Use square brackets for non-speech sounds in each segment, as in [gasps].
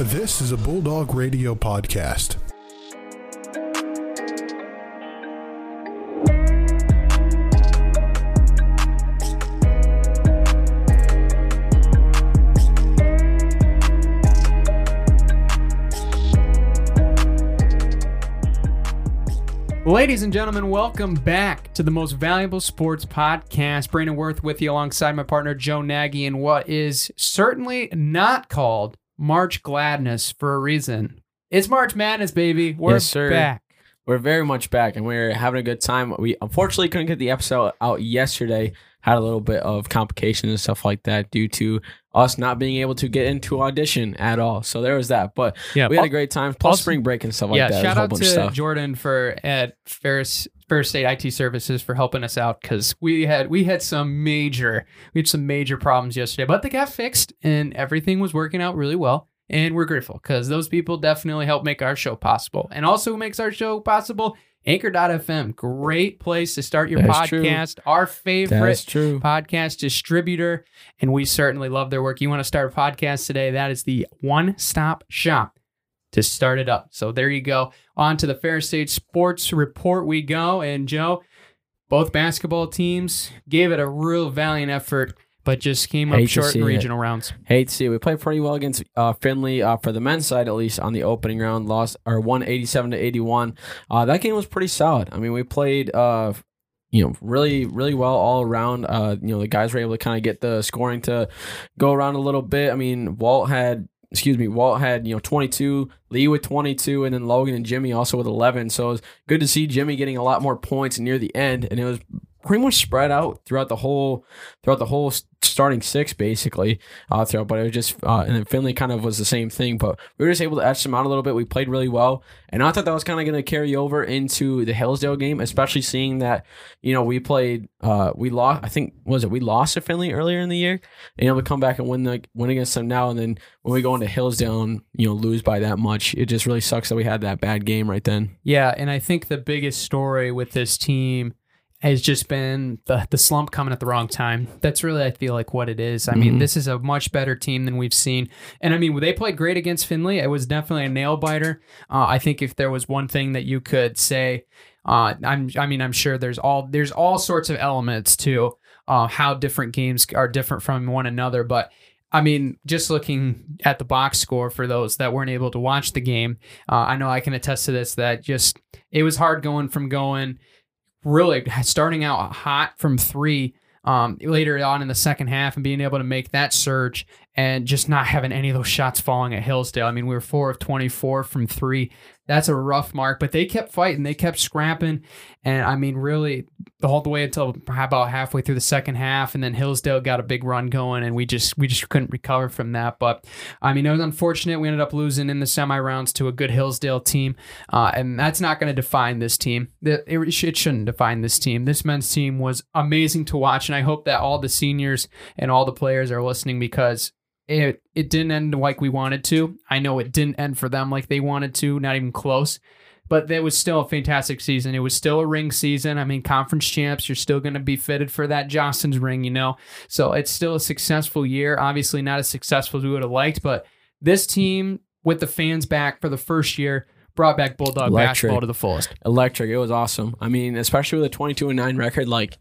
This is a Bulldog Radio podcast. Ladies and gentlemen, welcome back to the most valuable sports podcast. Brandon Worth with you alongside my partner Joe Nagy in what is certainly not called March Gladness for a reason. It's March Madness, baby. We're Yes, sir. back. We're very much back and we're having a good time. We unfortunately couldn't get the episode out yesterday. Had a little bit of complications and stuff like that due to us not being able to get into audition at all. So there was that. But Yeah, we had a great time. Plus also- spring break and stuff like yeah, that. Shout out to stuff. Jordan for at Ferris Ferris State IT Services for helping us out because we had we had some major we had some major problems yesterday, but they got fixed and everything was working out really well. And we're grateful because those people definitely help make our show possible. And also who makes our show possible? Anchor.fm. Great place to start your That's true. podcast. Our favorite true. podcast distributor, and we certainly love their work. You want to start a podcast today? That is the one stop shop to start it up. So there you go. On to the Ferris State Sports Report we go. And Joe, both basketball teams gave it a real valiant effort, but just came up Hate short in it. regional rounds. Hate to see it. We played pretty well against uh, Findlay uh, for the men's side, at least on the opening round. Lost or one eighty seven to eighty one. Uh, that game was pretty solid. I mean, we played. Uh, you know, really, really well all around. Uh, you know, the guys were able to kind of get the scoring to go around a little bit. I mean, Walt had, excuse me, Walt had you know twenty two, Lee with twenty two, and then Logan and Jimmy also with eleven. So it was good to see Jimmy getting a lot more points near the end, and it was pretty much spread out throughout the whole throughout the whole starting six basically uh throughout but it was just uh and then findlay kind of was the same thing but we were just able to etch them out a little bit. We played really well and i thought that was kind of going to carry over into the hillsdale game especially seeing that you know we played uh we lost i think was it we lost to findlay earlier in the year and able to come back and win the win against them now and then when we go into hillsdale and you know lose by that much it just really sucks that we had that bad game right then. Yeah, and I think the biggest story with this team has just been the the slump coming at the wrong time. That's really I feel like what it is. I mean, Mhm. this is a much better team than we've seen. And I mean, they played great against Findlay. It was definitely a nail biter. Uh, I think if there was one thing that you could say, uh, I'm I mean, I'm sure there's all there's all sorts of elements to uh, how different games are different from one another, but I mean, just looking at the box score for those that weren't able to watch the game, uh, I know I can attest to this that just it was hard going from going really starting out hot from three um, later on in the second half and being able to make that surge and just not having any of those shots falling at Hillsdale. I mean, we were four of 24 from three. That's a rough mark, but they kept fighting. They kept scrapping. And I mean, really, the whole the way until about halfway through the second half. And then Hillsdale got a big run going and we just, we just couldn't recover from that. But I mean, it was unfortunate. We ended up losing in the semi rounds to a good Hillsdale team. Uh, and that's not going to define this team. It, it shouldn't define this team. This men's team was amazing to watch. And I hope that all the seniors and all the players are listening because it it didn't end like we wanted to. I know it didn't end for them like they wanted to, not even close. But it was still a fantastic season. It was still a ring season. I mean, conference champs, you're still going to be fitted for that Jostens ring, you know? So it's still a successful year. Obviously, not as successful as we would have liked, but this team, with the fans back for the first year, brought back Bulldog Electric. basketball to the fullest. electric. It was awesome. I mean, especially with a 22 and 9 record, like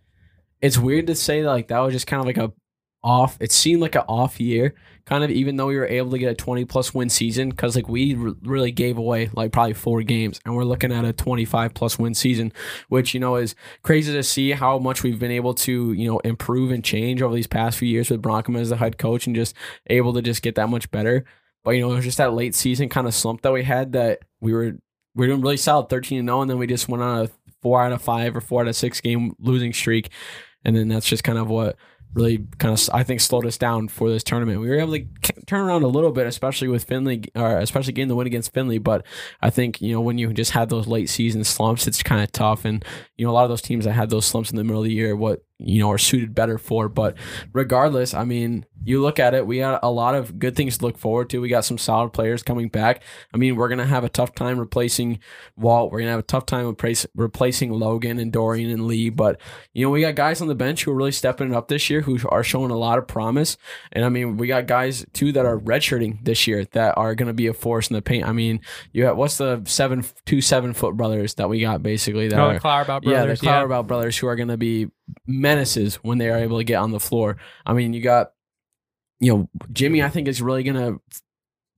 it's weird to say that, like that was just kind of like a off. It seemed like an off year, kind of, even though we were able to get a 20 plus win season because like we re- really gave away like probably four games, and we're looking at a 25 plus win season, which you know is crazy to see how much we've been able to you know improve and change over these past few years with Bronkema as the head coach and just able to just get that much better. But you know, it was just that late season kind of slump that we had that we were we were doing really solid 13 and 0 and then we just went on a four out of five or four out of six game losing streak and then that's just kind of what really kind of I think slowed us down for this tournament. We were able to turn around a little bit, especially with Findlay, or especially getting the win against Findlay. But I think you know when you just had those late season slumps, it's kind of tough. And you know a lot of those teams that had those slumps in the middle of the year, what you know are suited better for. But regardless, I mean, you look at it, we got a lot of good things to look forward to. We got some solid players coming back. I mean, we're gonna have a tough time replacing Walt. We're gonna have a tough time replace, replacing Logan and Dorian and Lee. But you know, we got guys on the bench who are really stepping it up this year, who are showing a lot of promise. And I mean, we got guys too that are redshirting this year that are gonna be a force in the paint. I mean, you have what's the seven two seven foot brothers that we got basically that Oh, are the Clarabelle yeah, the brothers. Clarabelle brothers who are going to be menaces when they are able to get on the floor. I mean, you got, you know, Jimmy. I think is really going to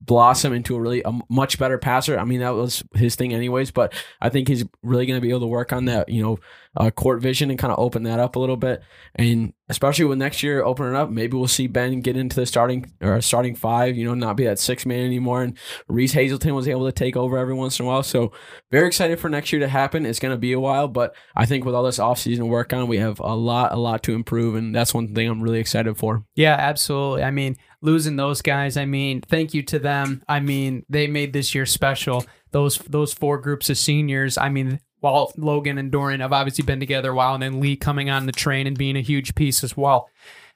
blossom into a really a much better passer. I mean, that was his thing anyways, but I think he's really going to be able to work on that, you know, uh, court vision and kind of open that up a little bit. And especially with next year opening up, maybe we'll see Ben get into the starting or starting five, you know, not be that six man anymore. And Reese Hazelton was able to take over every once in a while. So very excited for next year to happen. It's going to be a while, but I think with all this offseason work on, we have a lot, a lot to improve. And that's one thing I'm really excited for. Yeah, absolutely. I mean, losing those guys, I mean, thank you to them. I mean, they made this year special. Those those four groups of seniors, I mean, while Logan and Dorian have obviously been together a while, and then Lee coming on the train and being a huge piece as well.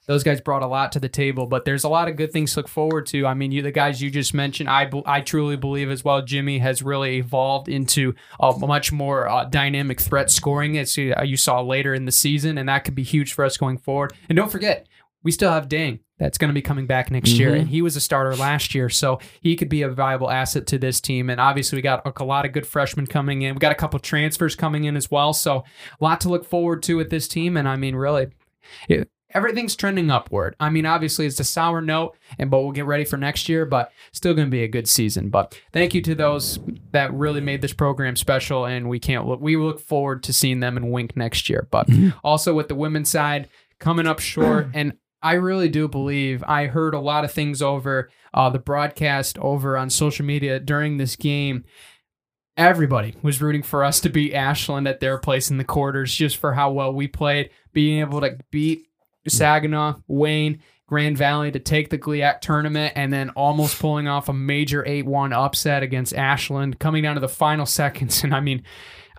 Those guys brought a lot to the table, but there's a lot of good things to look forward to. I mean, you the guys you just mentioned, I I truly believe as well. Jimmy has really evolved into a much more uh, dynamic threat scoring as you, uh, you saw later in the season, and that could be huge for us going forward. And don't forget, we still have Dang that's going to be coming back next year, Mhm. and he was a starter last year, so he could be a viable asset to this team. And obviously, we got a, lot of good freshmen coming in. We got a couple transfers coming in as well, so a lot to look forward to with this team. And I mean, really, it, everything's trending upward. I mean, obviously, it's a sour note, and but we'll get ready for next year. But still going to be a good season. But thank you to those that really made this program special, and we can't look. We look forward to seeing them in Wink next year. But also with the women's side coming up short, and I really do believe I heard a lot of things over uh, the broadcast over on social media during this game. Everybody was rooting for us to beat Ashland at their place in the quarters just for how well we played, being able to beat Saginaw, Wayne, Grand Valley to take the GLIAC tournament, and then almost pulling off a major 8 1 upset against Ashland, coming down to the final [laughs] seconds. And I mean,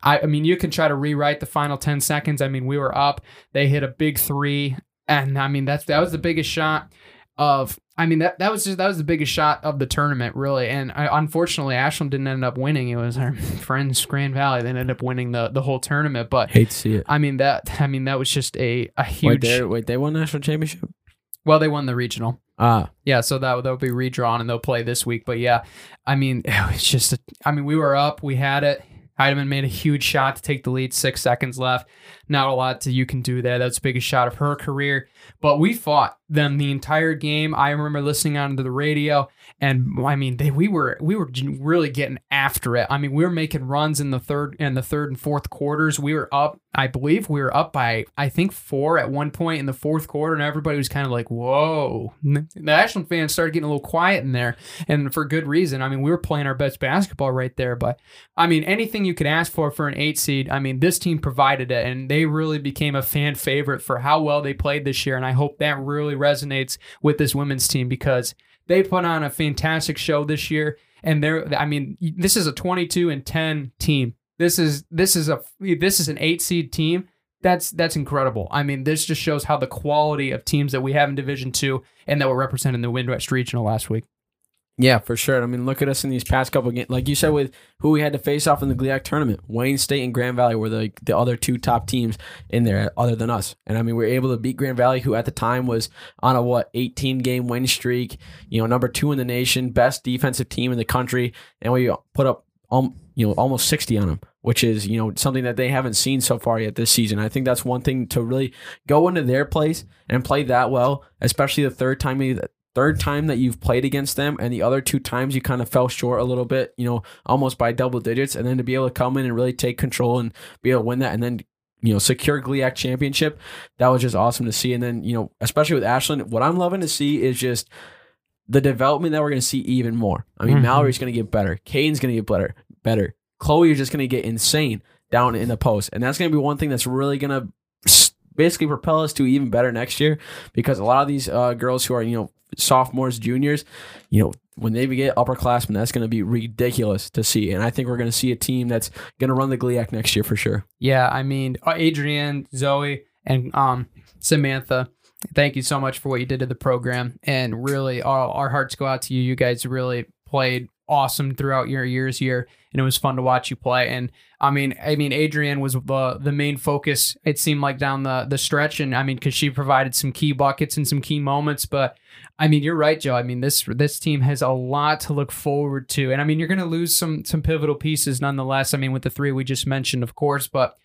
I, I mean, you can try to rewrite the final 10 seconds. I mean, we were up, they hit a big three, and I mean, that's that was the biggest shot of. I mean that that was just that was the biggest shot of the tournament, really. And I, unfortunately, Ashland didn't end up winning. It was our [laughs] friends Grand Valley that ended up winning the the whole tournament. But Hate to see it. I mean that [laughs] I mean that was just a a Wait, huge. they wait, they won national championship. well, they won the regional. Ah, Yeah, so that that'll be redrawn and they'll play this week. But yeah, I mean, [laughs] it was just. A, I mean, we were up, we had it. Heidemann made a huge shot to take the lead. Six seconds left. Not a lot to, you can do there. That's the biggest shot of her career. But we fought them the entire game. I remember listening onto the radio, and I mean, they we were we were really getting after it. I mean, we were making runs in the third and the third and fourth quarters. We were up. I believe we were up by I think four at one point in the fourth quarter, and everybody was kind of like, "Whoa!" The Ashland fans started getting a little quiet in there, and for good reason. I mean, we were playing our best basketball right there. But I mean, anything you could ask for for an eight seed. I mean, this team provided it, and they really became a fan favorite for how well they played this year. And I hope that really resonates with this women's team because they put on a fantastic show this year. And they're, I mean, this is a 22 and 10 team. This is this is a this is an eight seed team. That's that's incredible. I mean, this just shows how the quality of teams that we have in Division Two and that were represented in the Midwest Regional last week. Yeah, for sure. I mean, look at us in these past couple games. Like you said, with who we had to face off in the GLIAC tournament, Wayne State and Grand Valley were the the other two top teams in there, other than us. And I mean, we were able to beat Grand Valley, who at the time was on a what 18 game win streak. You know, number two in the nation, best defensive team in the country, and we put up um, you know almost 60 on them, which is you know something that they haven't seen so far yet this season. I think that's one thing to really go into their place and play that well, especially the third time third time that you've played against them and the other two times you kind of fell short a little bit, you know, almost by double digits and then to be able to come in and really take control and be able to win that and then you know, secure GLIAC championship. That was just awesome to see. And then, you know, especially with Ashland, what I'm loving to see is just the development that we're going to see even more. I mean, Mhm. Mallory's going to get better. Caden's going to get better. Better. Chloe is just going to get insane down in the post. And that's going to be one thing that's really going to basically propel us to even better next year because a lot of these uh, girls who are, you know, sophomores, juniors, you know, when they get upperclassmen, that's going to be ridiculous to see. And I think we're going to see a team that's going to run the GLIAC next year for sure. Yeah, I mean, uh, Adrienne, Zoe, And um, Samantha, thank you so much for what you did to the program. And really, our, our hearts go out to you. You guys really played awesome throughout your years here, and it was fun to watch you play. And I mean, I mean, Adrienne was the the main focus. It seemed like down the the stretch, and I mean, because she provided some key buckets and some key moments. But I mean, you're right, Joe. I mean, this this team has a lot to look forward to, and I mean, you're going to lose some some pivotal pieces nonetheless. I mean, with the three we just mentioned, of course, but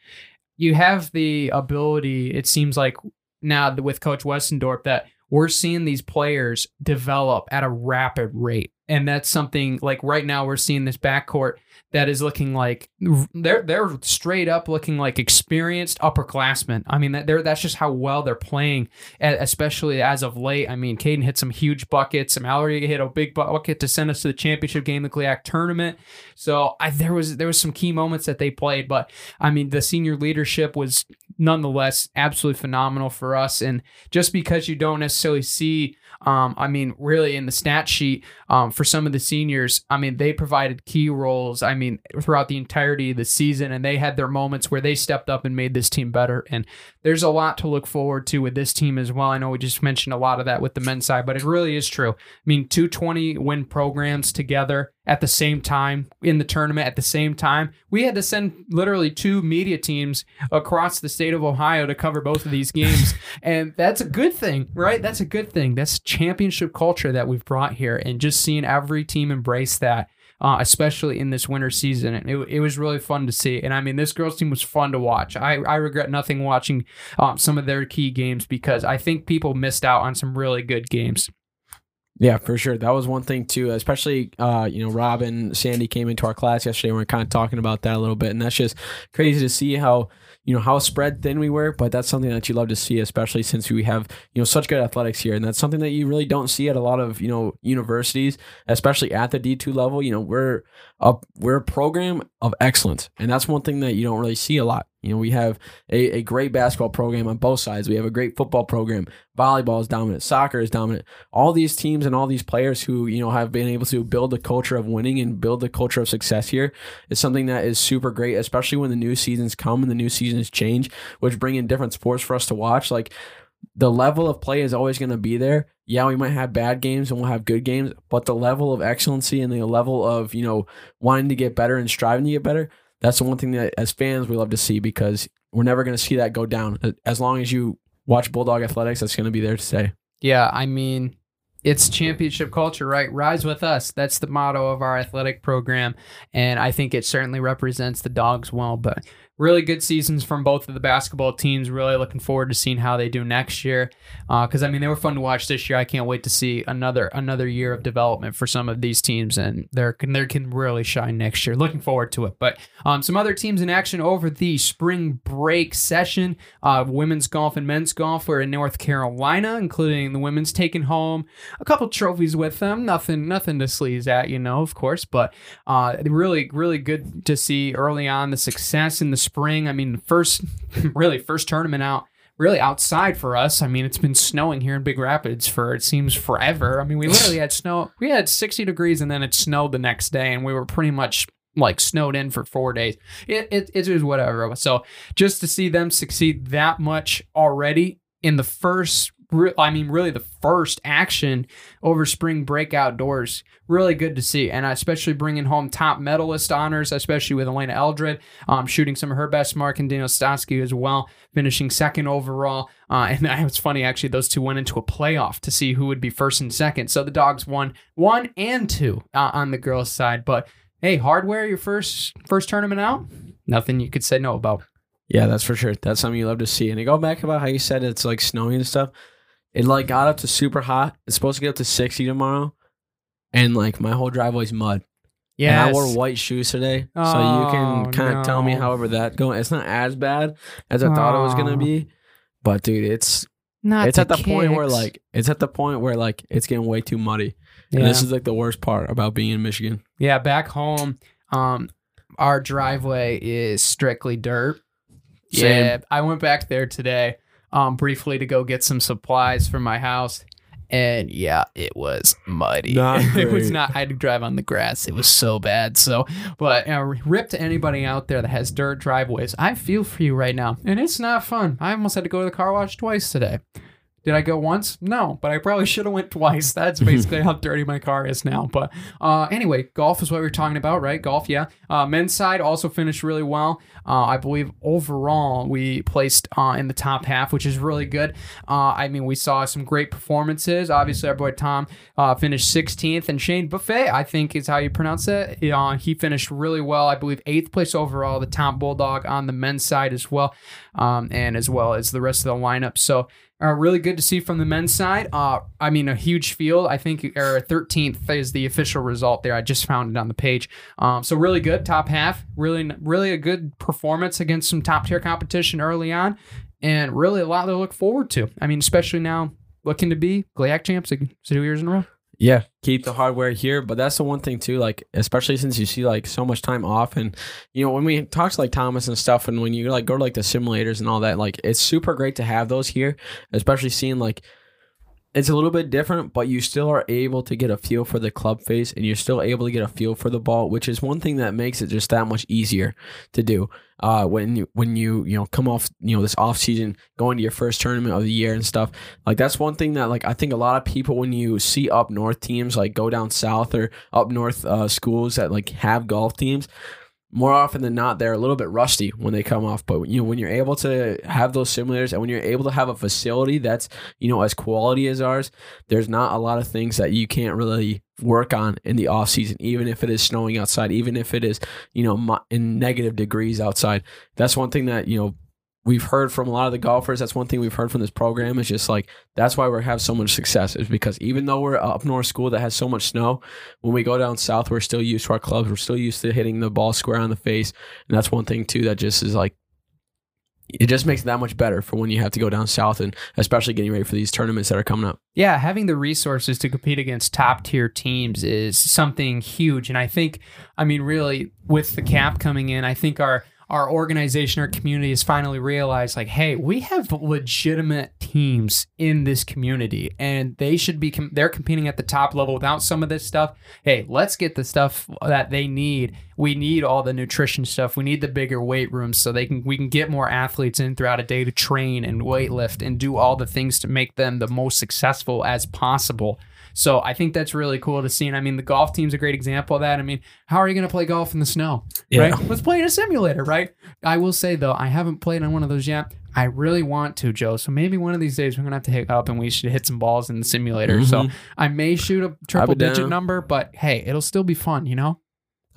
you have the ability. It seems like now with Coach Westendorp that we're seeing these players develop at a rapid rate. And that's something like right now we're seeing this backcourt that is looking like they're they're straight up looking like experienced upperclassmen. I mean, that they're that's just how well they're playing, especially as of late. I mean, Caden hit some huge buckets. Mallory hit a big bucket to send us to the championship game, the GLIAC tournament. So I, there was there was some key moments that they played, but I mean, the senior leadership was nonetheless absolutely phenomenal for us. And just because you don't necessarily see um, I mean, really in the stat sheet um, for some of the seniors, I mean, they provided key roles. I mean, throughout the entirety of the season, and they had their moments where they stepped up and made this team better. And there's a lot to look forward to with this team as well. I know we just mentioned a lot of that with the men's side, but it really is true. I mean, 220 win programs together at the same time in the tournament at the same time. We had to send literally two media teams across the state of Ohio to cover both of these [laughs] games. and that's a good thing, right? That's a good thing. That's championship culture that we've brought here. And just seeing every team embrace that. Uh, especially in this winter season. And it, it was really fun to see. And I mean, this girls' team was fun to watch. I, I regret nothing watching um, some of their key games because I think people missed out on some really good games. Yeah, for sure. That was one thing too. Especially, uh, you know, Robin, Sandy came into our class yesterday. and we are kind of talking about that a little bit, and that's just crazy to see how you know how spread thin we were. But that's something that you love to see, especially since we have you know such good athletics here, and that's something that you really don't see at a lot of you know universities, especially at the D two level. You know, we're a we're a program of excellence, and that's one thing that you don't really see a lot. You know, we have a, a great basketball program on both sides. We have a great football program. Volleyball is dominant. Soccer is dominant. All these teams and all these players who, you know, have been able to build a culture of winning and build the culture of success here is something that is super great, especially when the new seasons come and the new seasons change, which bring in different sports for us to watch. Like the level of play is always going to be there. Yeah, we might have bad games and we'll have good games, but the level of excellency and the level of, you know, wanting to get better and striving to get better that's the one thing that as fans we love to see because we're never going to see that go down. As long as you watch Bulldog Athletics, that's going to be there to stay. Yeah, I mean, it's championship culture, right? Rise with us. That's the motto of our athletic program. And I think it certainly represents the dogs well. But really good seasons from both of the basketball teams. Really looking forward to seeing how they do next year. Because uh, I mean, they were fun to watch this year. I can't wait to see another another year of development for some of these teams, and they're they can really shine next year. Looking forward to it. But um, some other teams in action over the spring break session. Uh, women's golf and men's golf were in North Carolina, including the women's taking home a couple trophies with them. Nothing nothing to sleaze at, you know, of course. But uh, really really good to see early on the success in the spring. I mean, first, [laughs] really, first tournament out, really outside for us. I mean, it's been snowing here in Big Rapids for it seems forever. I mean, we literally had snow. We had 60 degrees and then it snowed the next day, and we were pretty much like snowed in for four days. It, it, it was whatever. So just to see them succeed that much already in the first I mean, really the first action over spring break outdoors. Really good to see. And especially bringing home top medalist honors, especially with Elena Eldred, um, shooting some of her best mark, and Daniel Stosky as well, finishing second overall. Uh, and [laughs] it's funny, actually, those two went into a playoff to see who would be first and second. So the dogs won one and two uh, on the girls' side. But hey, hardware, your first first tournament out? Nothing you could say no about. Yeah, that's for sure. That's something you love to see. And to go back about how you said it's like snowing and stuff, it like got up to super hot. It's supposed to get up to 60 tomorrow. And like my whole driveway's mud. Yeah. I wore white shoes today. So you can oh, kind of tell me however that going. It's not as bad as I thought it was gonna be. But dude, it's not it's at the point where like it's at the point where like it's getting way too muddy. Yeah. And this is like the worst part about being in Michigan. Yeah, back home, um, our driveway is strictly dirt. Same. Yeah, I went back there today um, briefly to go get some supplies for my house. and yeah, it was muddy. [laughs] It was not. I had to drive on the grass. It was so bad. So, but uh, rip to anybody out there that has dirt driveways. I feel for you right now, and it's not fun. I almost had to go to the car wash twice today. Did I go once? No, but I probably [laughs] should have went twice. That's basically [laughs] how dirty my car is now. But uh, anyway, golf is what we are talking about, right? Golf, yeah. Uh, men's side also finished really well. Uh, I believe overall we placed uh, in the top half, which is really good. Uh, I mean, we saw some great performances. Obviously, our boy Tom uh, finished 16th, and Shane Buffet, I think is how you pronounce it. Uh, he finished really well. I believe eighth place overall, the top bulldog on the men's side as well, um, and as well as the rest of the lineup. So uh, really good to see from the men's side. Uh, I mean, a huge field. I think or 13th is the official result there. I just found it on the page. Um, so really good top half. Really, really a good performance against some top tier competition early on, and really a lot to look forward to. I mean, especially now looking to be GLIAC champs two years in a row. Yeah, keep the hardware here. But that's the one thing too, like especially since you see like so much time off, and you know when we talk to like Thomas and stuff, and when you like go to like the simulators and all that, like it's super great to have those here, especially seeing like it's a little bit different, but you still are able to get a feel for the club face, and you're still able to get a feel for the ball, which is one thing that makes it just that much easier to do. Uh, when you when you you know come off you know this off season, going to your first tournament of the year and stuff, like that's one thing that like I think a lot of people when you see up north teams like go down south or up north uh, schools that like have golf teams, more often than not they're a little bit rusty when they come off. But you know when you're able to have those simulators and when you're able to have a facility that's you know as quality as ours there's not a lot of things that you can't really work on in the off season even if it is snowing outside even if it is you know in negative degrees outside. That's one thing that you know we've heard from a lot of the golfers. That's one thing we've heard from this program is just like that's why we have so much success is because even though we're up north school that has so much snow when we go down south we're still used to our clubs. We're still used to hitting the ball square on the face. And that's one thing too that just is like it just makes it that much better for when you have to go down south and especially getting ready for these tournaments that are coming up. Yeah, having the resources to compete against top tier teams is something huge. And I think, I mean, really, with the cap coming in, I think our our organization, our community has finally realized, like, hey, we have legitimate teams in this community, and they should be com- they're competing at the top level without some of this stuff. Hey, let's get the stuff that they need. We need all the nutrition stuff. We need the bigger weight rooms so they can we can get more athletes in throughout a day to train and weightlift and do all the things to make them the most successful as possible. So I think that's really cool to see. And I mean, the golf team's a great example of that. I mean, how are you going to play golf in the snow? Yeah. Right? Let's play in a simulator, right? I will say though, I haven't played on one of those yet. I really want to, Joe. So maybe one of these days we're gonna have to hit up and we should hit some balls in the simulator. So mm-hmm. I may shoot a triple digit down. number, but hey, it'll still be fun, you know.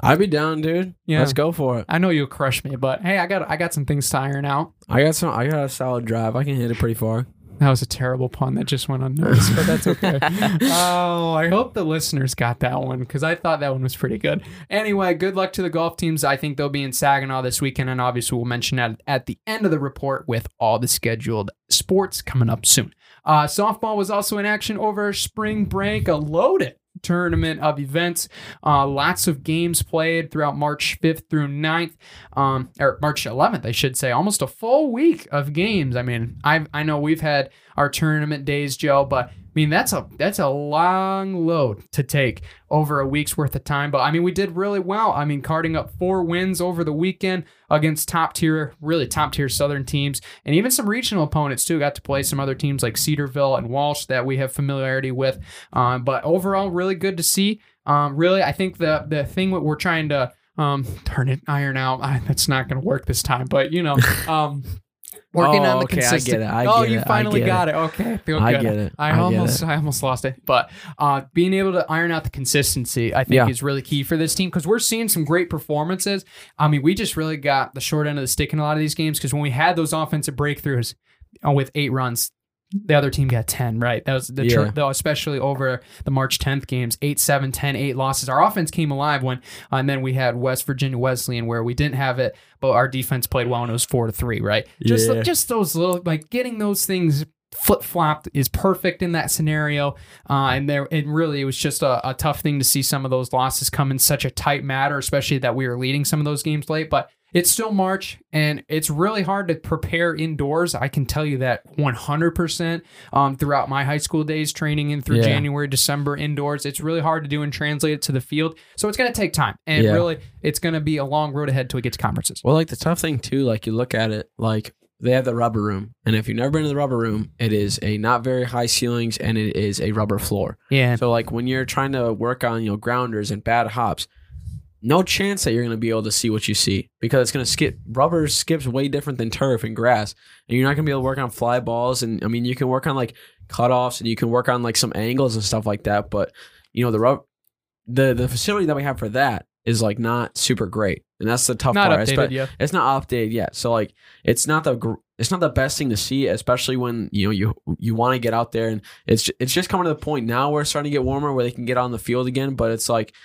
i'd be down dude Yeah. let's go for it I know you'll crush me, but hey, I got I got some things to iron out. i got some i got a solid drive i can hit it pretty far That was a terrible pun that just went unnoticed, but that's okay. [laughs] oh, I hope the listeners got that one because I thought that one was pretty good. Anyway, good luck to the golf teams. I think they'll be in Saginaw this weekend, and obviously we'll mention that at the end of the report with all the scheduled sports coming up soon. Uh, softball was also in action over spring break, a loaded tournament of events. Uh, lots of games played throughout March 5th through 9th, um, or March 11th, I should say. Almost a full week of games. I mean, I I know we've had our tournament days, Joe, but mean that's a that's a long load to take over a week's worth of time. But I mean, we did really well. I mean, carding up four wins over the weekend against top tier, really top tier Southern teams, and even some regional opponents too. Got to play some other teams like Cedarville and Walsh that we have familiarity with. Um, but overall, really good to see. Um, really, I think the the thing that we're trying to um, turn it iron out. I, [laughs] that's not going to work this time, but you know, [laughs] um, working Oh, on the okay, I get it, I oh, get you it, finally got it. Okay, I feel I good. get it, I, I almost, it. I almost lost it, but uh, being able to iron out the consistency, I think, Yeah. is really key for this team because we're seeing some great performances. I mean, we just really got the short end of the stick in a lot of these games because when we had those offensive breakthroughs uh, with eight runs. The other team got 10, right? That was the, Yeah. though, especially over the March 10th games, 8 7, 10, 8 losses. Our offense came alive when, uh, and then we had West Virginia Wesleyan where we didn't have it, but our defense played well and it was 4 to 3, right? Just, Yeah. just those little, like getting those things flip flopped is perfect in that scenario. Uh, and there, and really it was just a, a tough thing to see some of those losses come in such a tight matter, especially that we were leading some of those games late. But it's still March and it's really hard to prepare indoors. I can tell you that 100% um, throughout my high school days, training in through Yeah. January, December indoors. It's really hard to do and translate it to the field. So it's going to take time. And Yeah. really, it's going to be a long road ahead till we get to conferences. Well, like the tough thing too, like you look at it, like they have the rubber room, and if you've never been to the rubber room, it is a not very high ceilings and it is a rubber floor. Yeah. So like when you're trying to work on you know grounders and bad hops, no chance that you're going to be able to see what you see because it's going to skip. Rubber skips way different than turf and grass, and you're not going to be able to work on fly balls. And I mean, you can work on like cutoffs and you can work on like some angles and stuff like that. But you know the rub, the the facility that we have for that is like not super great, and that's the tough Not part. updated yet. it's not updated yet so like it's not the gr- it's not the best thing to see especially when you know you you want to get out there and it's it's just coming to the point now where it's starting to get warmer where they can get on the field again but it's like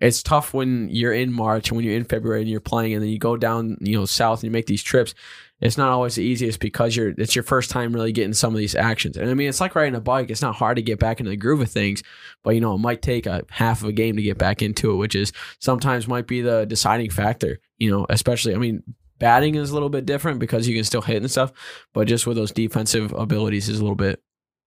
it's tough when you're in March and when you're in February and you're playing and then you go down you know south and you make these trips it's not always the easiest because you're it's your first time really getting some of these actions. And I mean it's like riding a bike. It's not hard to get back into the groove of things but you know it might take a half of a game to get back into it which is sometimes might be the deciding factor you know especially I mean batting is a little bit different because you can still hit and stuff but just with those defensive abilities is a little bit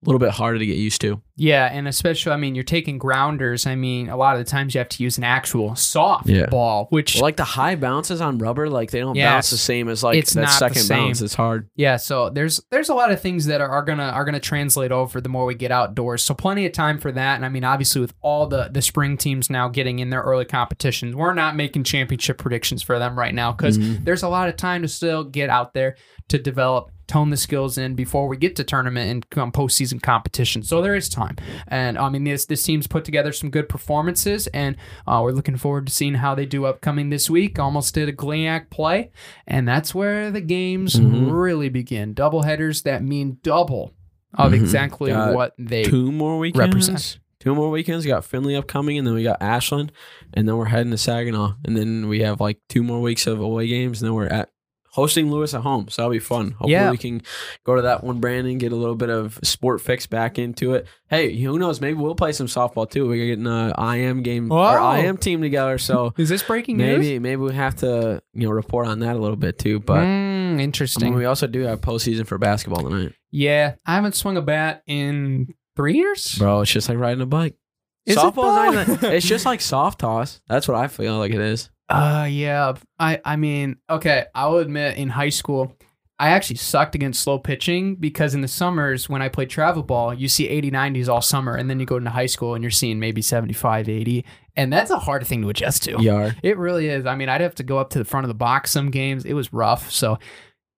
little bit harder to get used to Yeah, and especially, I mean, you're taking grounders. I mean, a lot of the times you have to use an actual soft Yeah. ball, which well, like the high bounces on rubber like they don't Yes. bounce the same as like It's that not second same. bounce it's hard Yeah, so there's there's a lot of things that are, are gonna are gonna translate over the more we get outdoors. So plenty of time for that. And I mean, obviously, with all the the spring teams now getting in their early competitions, we're not making championship predictions for them right now because Mhm. there's a lot of time to still get out there to develop, tone the skills in before we get to tournament and come postseason competition. So there is time. And I mean, this this team's put together some good performances, and uh, we're looking forward to seeing how they do upcoming this week. Almost did a Gliac play, and that's where the games Mhm. really begin. Double headers that mean double of Mhm. exactly Got what they two more weekends. represent. Two more weekends. We got Findlay upcoming, and then we got Ashland, and then we're heading to Saginaw, and then we have like two more weeks of away games, and then we're at hosting Lewis at home. So that'll be fun. Hopefully, Yeah. we can go to that one, Brandon, get a little bit of sport fix back into it. Hey, who knows? Maybe we'll play some softball too. We're getting a IM game, our Whoa. IM team together. So [laughs] Is this breaking news? maybe maybe we have to you know report on that a little bit too. But Mm, I interesting. mean, we also do have postseason for basketball tonight, yeah, I haven't swung a bat in three years. bro. It's just like riding a bike. Is it not even, it's just [laughs] like soft toss. That's what I feel like it is. Uh yeah. I I mean, okay, I'll admit in high school I actually sucked against slow pitching because in the summers when I played travel ball, you see 80 90s all summer and then you go into high school and you're seeing maybe 75 80 and that's a hard thing to adjust to. Yar. It really is. I mean, I'd have to go up to the front of the box some games. It was rough. So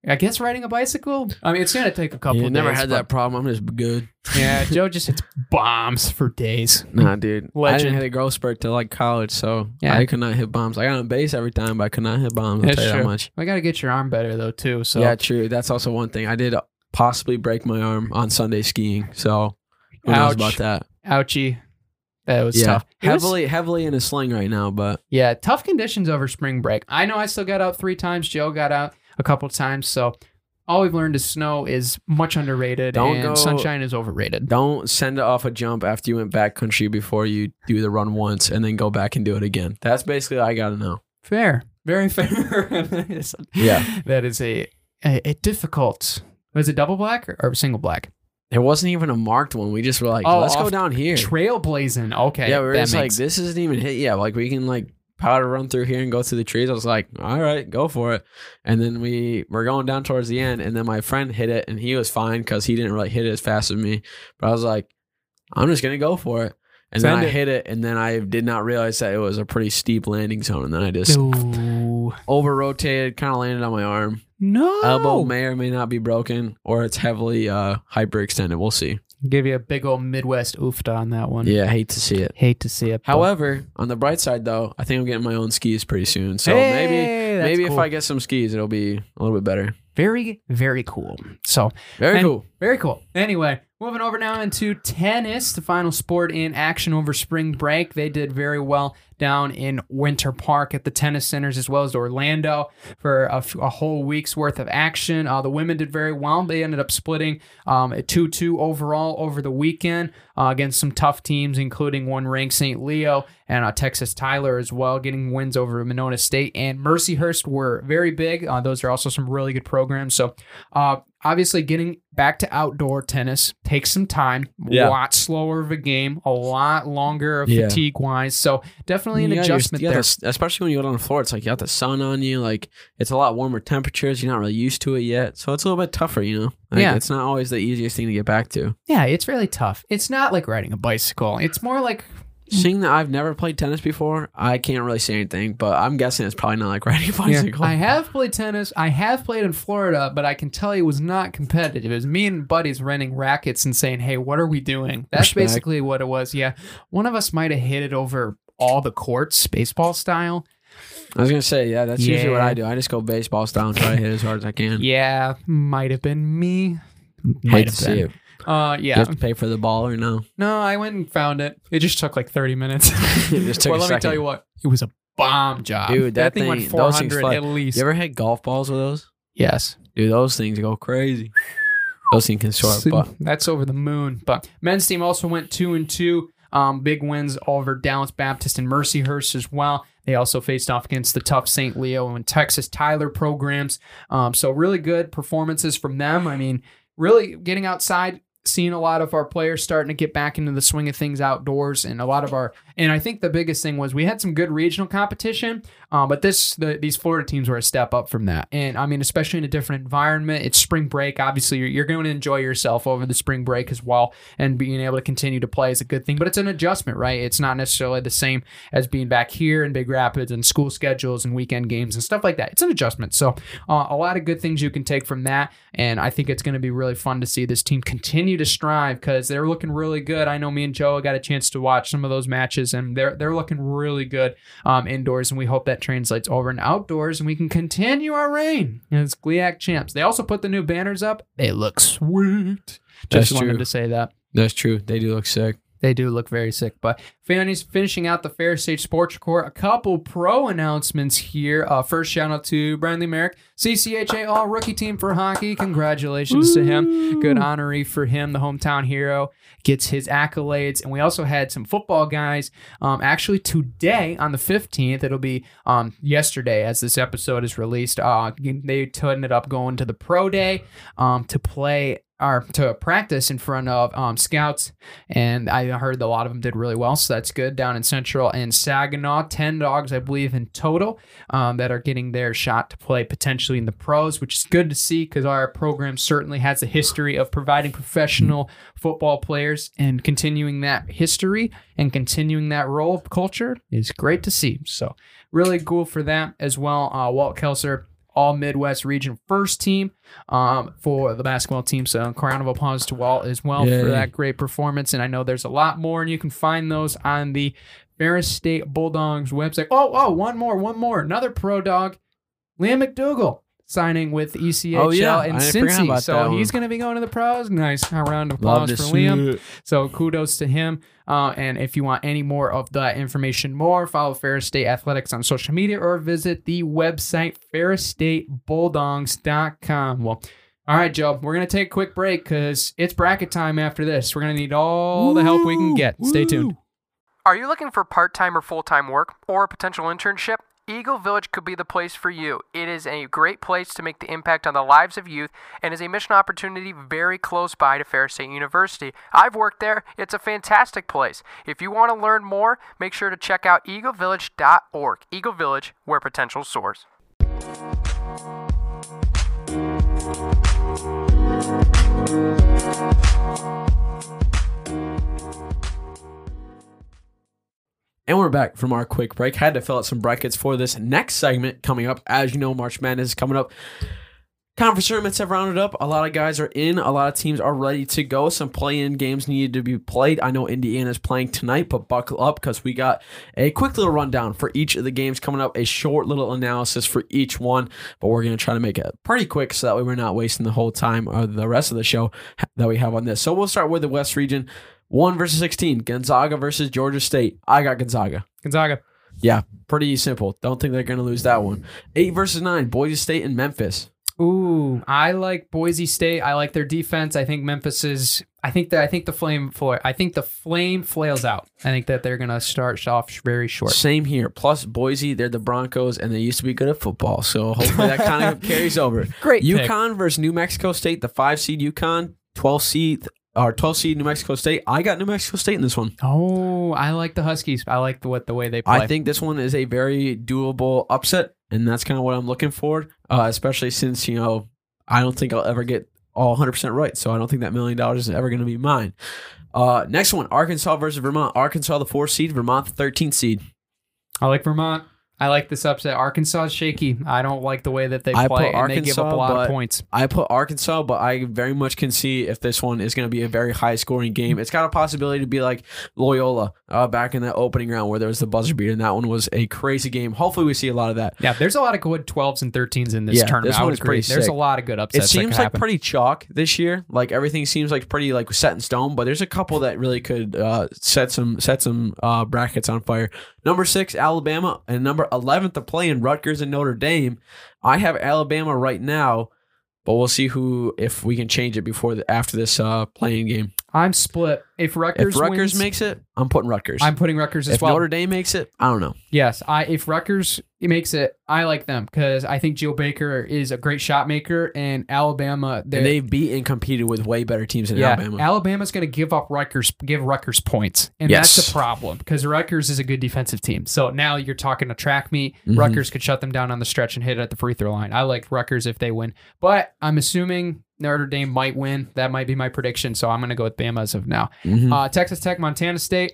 I guess riding a bicycle, I mean, it's going to take a couple Yeah, of never days, had that problem. I'm just good. Yeah, [laughs] Joe just hits bombs for days. Nah, dude. I Legend. didn't hit a growth spurt till like college, so Yeah. I could not hit bombs. I got on base every time, but I could not hit bombs. I'll That's tell you true. that much. I got to get your arm better though too. So Yeah, true. That's also one thing. I did possibly break my arm on Sunday skiing, so who knows Ouch. about that? ouchie. That was yeah, tough. It was- heavily, heavily in a sling right now, but yeah, tough conditions over spring break. I know I still got out three times. Joe got out a couple times. So all we've learned is snow is much underrated Don't and go- sunshine is overrated. don't send it off a jump after you went backcountry before you do the run once and then go back and do it again. That's basically all I got to know. Fair, very fair. [laughs] Yeah. that is a a, a difficult. Was it double black or, or single black? There wasn't even a marked one. We just were like, Oh, let's go down here. Trailblazing. Okay, yeah, we were that just like, this isn't even hit yet. Like we can like powder run through here and go through the trees. I was like, all right, go for it. And then we were going down towards the end, and then my friend hit it, and he was fine because he didn't really hit it as fast as me. But I was like, I'm just gonna go for it. And Send then I it. hit it, and then I did not realize that it was a pretty steep landing zone, and then I just over rotated, kind of landed on my arm. no Elbow may or may not be broken, or it's heavily uh, hyperextended. We'll see. Give you a big old Midwest oofta on that one. Yeah, I hate to see it. Hate to see it. but- However, on the bright side, though, I think I'm getting my own skis pretty soon. So Hey, maybe that's maybe if. I get some skis, it'll be a little bit better. very very cool. So Very And- cool. very cool. Anyway, moving over now into tennis, the final sport in action over spring break. They did very well down in Winter Park at the tennis centers as well as Orlando for a, f- a whole week's worth of action. Uh, the women did very well. They ended up splitting um, a 2 2 overall over the weekend uh, against some tough teams, including one ranked St. Leo and uh, Texas Tyler as well, getting wins over Monona State and Mercyhurst were very big. Uh, those are also some really good programs. So, uh, obviously, getting back to outdoor tennis takes some time, Yeah. a lot slower of a game, a lot longer Yeah. fatigue wise. So, definitely an your- adjustment there. the especially when you go on the floor. It's like you got the sun on you. Like it's a lot warmer temperatures. You're not really used to it yet, so it's a little bit tougher. You know, like, Yeah. It's not always the easiest thing to get back to. Yeah, it's really tough. It's not like riding a bicycle. It's more like Mm. Seeing that I've never played tennis before, I can't really say anything. But I'm guessing it's probably not like [laughs] riding a Yeah, bicycle. I have played tennis. I have played in Florida, but I can tell you it was not competitive. It was me and buddies renting rackets and saying, "Hey, what are we doing?" That's Respect. basically what it was. Yeah, one of us might have hit it over all the courts, baseball style. I was gonna say, yeah, that's usually what I do. I just go baseball style and try to hit as hard as I can. Yeah, might have been me. Might have been. Uh, You yeah. have to pay for the ball or no? No, I went and found it. It just took like thirty minutes. [laughs] It just took [laughs] well, let me tell you what, it was a bomb job, Dude, that thing, went thing- those things fly. at least. You ever hit golf balls with those? yes. Dude, those things go crazy. Those things can soar, So that's over the moon. But men's team also went two and two. Um, big wins over Dallas Baptist and Mercyhurst as well. They also faced off against the tough St. Leo and Texas Tyler programs. Um, so really good performances from them. I mean, really getting outside, seeing a lot of our players starting to get back into the swing of things outdoors, and a lot of our. And I think the biggest thing was we had some good regional competition, um, but this the, these Florida teams were a step up from that. And I mean, especially in a different environment, it's spring break. Obviously, you're, you're going to enjoy yourself over the spring break as well, and being able to continue to play is a good thing. But it's an adjustment, right? It's not necessarily the same as being back here in Big Rapids and school schedules and weekend games and stuff like that. It's an adjustment. So uh, a lot of good things you can take from that, and I think it's going to be really fun to see this team continue to strive because they're looking really good. I know me and Joe got a chance to watch some of those matches, and they're they're looking really good um, indoors, and we hope that translates over in outdoors, and we can continue our reign as GLIAC champs. They also put the new banners up. They look sweet. That's Just wanted true. to say that. that's true. They do look sick. They do look very sick. But Fanny's finishing out the Ferris State Sports Report. A couple pro announcements here. Uh, first, shout out to Brandley Merrick, CCHA All Rookie Team for Hockey. Congratulations to him. Good honoree for him. The hometown hero gets his accolades. And we also had some football guys. Um, actually, today on the 15th, it'll be um, yesterday as this episode is released. Uh, they ended up going to the pro day um, to play or to practice in front of um, scouts, and I heard a lot of them did really well, so that's good. Down in Central and Saginaw, ten dogs, I believe, in total um, that are getting their shot to play potentially in the pros, which is good to see because our program certainly has a history of providing professional football players and continuing that history and continuing that role of culture is great to see. So really cool for that as well. Uh, Walt Kelser. All Midwest region first team um, for the basketball team. So, a round of applause to Walt as well Yay. for that great performance. And I know there's a lot more, and you can find those on the Ferris State Bulldogs website. Oh, oh, one more, one more. Another pro dog, Liam McDougal, signing with ECHL Oh, yeah. and Cincy. So he's going to be going to the pros. Nice. Round of applause for Liam. it. So kudos to him. Uh, and if you want any more of that information, more follow Ferris State Athletics on social media or visit the website ferrisstatebulldogs.com. Well, all right, Joe, we're gonna take a quick break because it's bracket time after this. We're gonna need all the help we can get. Stay tuned. Are you looking for part time or full time work or a potential internship? Eagle Village could be the place for you. It is a great place to make the impact on the lives of youth and is a mission opportunity very close by to Ferris State University. I've worked there. It's a fantastic place. If you want to learn more, make sure to check out eaglevillage.org. Eagle Village, where potential soars. And we're back from our quick break. Had to fill out some brackets for this next segment coming up. As you know, March Madness is coming up. Conference tournaments have rounded up. A lot of guys are in. A lot of teams are ready to go. Some play-in games needed to be played. I know Indiana's playing tonight, but buckle up because we got a quick little rundown for each of the games coming up. A short little analysis for each one, but we're going to try to make it pretty quick so that way we're not wasting the whole time or the rest of the show that we have on this. So we'll start with the West region. One versus sixteen. Gonzaga versus Georgia State. I got Gonzaga. Gonzaga. Yeah, pretty simple. Don't think they're going to lose that one. Eight versus nine. Boise State and Memphis. Ooh, I like Boise State. I like their defense. I think Memphis is. I think that I think the flame fla- I think the flame flails out. I think that they're gonna start off very short. Same here. Plus Boise, they're the Broncos, and they used to be good at football. So hopefully that kind of [laughs] carries over. Great pick. UConn versus New Mexico State. The five seed UConn, twelve seed or twelve seed New Mexico State. I got New Mexico State in this one. Oh, I like the Huskies. I like the what the way they play. I think this one is a very doable upset, and that's kind of what I'm looking for. Uh, especially since you know I don't think I'll ever get all 100 percent right, so I don't think that million dollars is ever going to be mine. Uh, next one, Arkansas versus Vermont. Arkansas the four seed, Vermont the 13th seed. I like Vermont. I like this upset. Arkansas is shaky. I don't like the way that they I play, put and they give up a lot of points. I put Arkansas, but I very much can see if this one is going to be a very high scoring game. It's got a possibility to be like Loyola uh, back in the opening round where there was the buzzer beater, and that one was a crazy game. Hopefully, we see a lot of that. Yeah, there's a lot of good 12s and 13s in this Yeah, tournament. this one is agree. pretty There's sick. a lot of good It upsets. that seems like happen. pretty chalk this year. Like everything seems like pretty like set in stone, but there's a couple that really could uh, set some set some uh, brackets on fire. Number six, Alabama, and number eleven to play in Rutgers and Notre Dame. I have Alabama right now, but we'll see who if we can change it before the, after this uh, playing game. I'm split. If Rutgers, if Rutgers wins, makes it, I'm putting Rutgers. I'm putting Rutgers as if well. Notre Dame makes it, I don't know. Yes, I if Rutgers makes it, I like them because I think Geo Baker is a great shot maker, and Alabama. And they've beat and competed with way better teams than yeah, Alabama. Alabama's going to give up Rutgers, give Rutgers points, and that's a problem because Rutgers is a good defensive team. So now you're talking a track meet. Mhm. Rutgers could shut them down on the stretch and hit it at the free throw line. I like Rutgers if they win, but I'm assuming Notre Dame might win. That might be my prediction. So I'm going to go with Bama as of now. Mhm. Uh, Texas Tech, Montana State.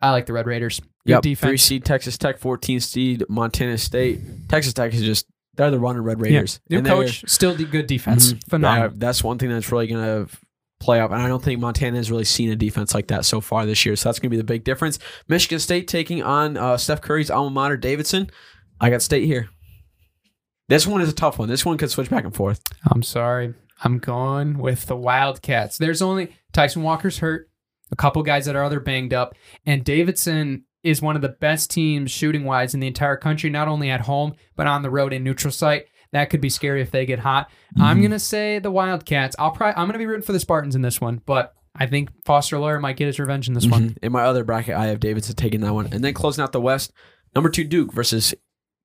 I like the Red Raiders. Good Yep, defense. three seed Texas Tech, 14 seed Montana State. Texas Tech is just they're the running Red Raiders. New And coach, still de- good defense. Mhm. Phenomenal. That's one thing that's really going to play up, and I don't think Montana has really seen a defense like that so far this year. So that's going to be the big difference. Michigan State taking on uh, Steph Curry's alma mater, Davidson. I got State here. This one is a tough one. This one could switch back and forth. I'm sorry. I'm going with the Wildcats. There's only Tyson Walker's hurt, a couple guys that are other banged up, and Davidson is one of the best teams shooting wise in the entire country, not only at home, but on the road in neutral site. That could be scary if they get hot. I'm Mhm. gonna say the Wildcats. I'll probably I'm gonna be rooting for the Spartans in this one, but I think Foster Loyer might get his revenge in this one. Mhm. In my other bracket, I have Davidson taking that one. And then closing out the West, number two, Duke versus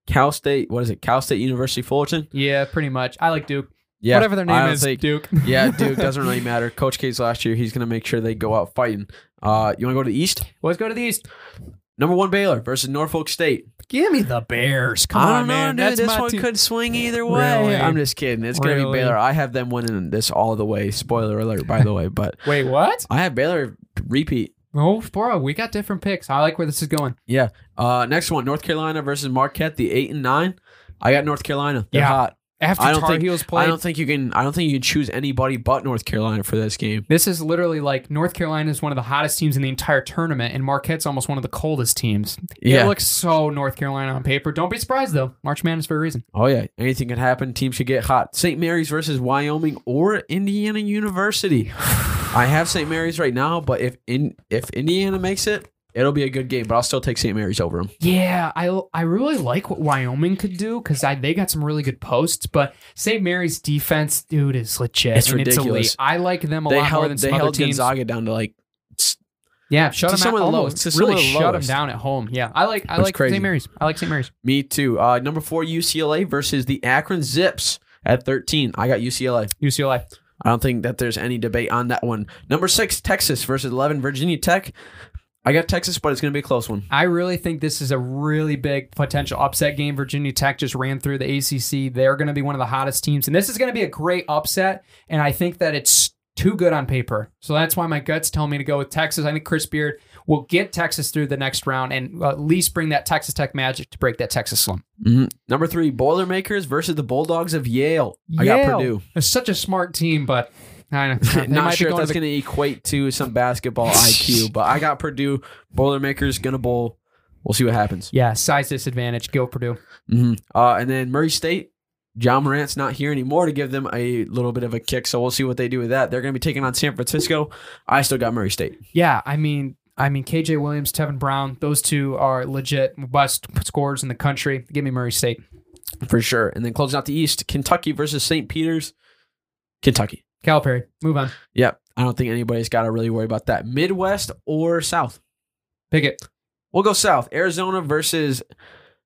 Cal State. What is it? Cal State University Fullerton? Yeah, pretty much. I like Duke. Yeah. Whatever their name is, Duke. [laughs] yeah, Duke [laughs] doesn't really matter. Coach K's last year, he's going to make sure they go out fighting. Uh, you want to go to the East? Let's go to the East. Number one Baylor versus Norfolk State. Give me the Bears. Come I on, don't know, man. dude. That's this one team. could swing either way. Really? I'm just kidding. It's going to be Baylor. I have them winning this all the way. Spoiler alert, by the way. But [laughs] Wait, what? I have Baylor repeat. Oh, bro, we got different picks. I like where this is going. Yeah. Uh, next one, North Carolina versus Marquette, the eight and nine. I got North Carolina. They're Yeah. hot. After I don't Tar think- Heels I don't think you can. I don't think you can choose anybody but North Carolina for this game. this is literally like North Carolina is one of the hottest teams in the entire tournament, and Marquette's almost one of the coldest teams. Yeah. It looks so North Carolina on paper. Don't be surprised though. March Madness for a reason. Oh yeah, anything can happen. Teams should get hot. St. Mary's versus Wyoming or Indiana University. [sighs] I have St. Mary's right now, but if in if Indiana makes it, it'll be a good game. But I'll still take St. Mary's over them. Yeah, I I really like what Wyoming could do because they got some really good posts, but St. Mary's defense, dude, is legit. It's It's ridiculous. elite. I like them a They lot more held than they some other held teams. Gonzaga down to like Yeah, shut To them out almost. lowest- to really shut them down at home. Yeah, I like I That's like crazy. St. Mary's. I like St. Mary's. me too. Uh, number four UCLA versus the Akron Zips at thirteen. I got UCLA. UCLA. I don't think that there's any debate on that one. Number six Texas versus eleven Virginia Tech. I got Texas, but it's going to be a close one. I really think this is a really big potential upset game. Virginia Tech just ran through the ACC. They're going to be one of the hottest teams, and this is going to be a great upset. And I think that it's too good on paper. So that's why my guts tell me to go with Texas. I think Chris Beard will get Texas through the next round and at least bring that Texas Tech magic to break that Texas slump. Mhm. Number three, Boilermakers versus the Bulldogs of Yale. I got Purdue. It's such a smart team, but I might [laughs] Not sure if that's to going to equate to some basketball [laughs] IQ, but I got Purdue. Boilermakers gonna bowl. We'll see what happens. yeah size disadvantage. Go Purdue. hmm Uh, and then Murray State. John Morant's not here anymore to give them a little bit of a kick, so we'll see what they do with that. They're going to be taking on San Francisco. I still got Murray State. Yeah, I mean, I mean, KJ Williams, Tevin Brown, those two are legit best scorers in the country. Give me Murray State. for sure. And then closing out the East, Kentucky versus St. Peter's. Kentucky. Calipari, move on. Yep. I don't think anybody's got to really worry about that. Midwest or South? Pick it. We'll go South. Arizona versus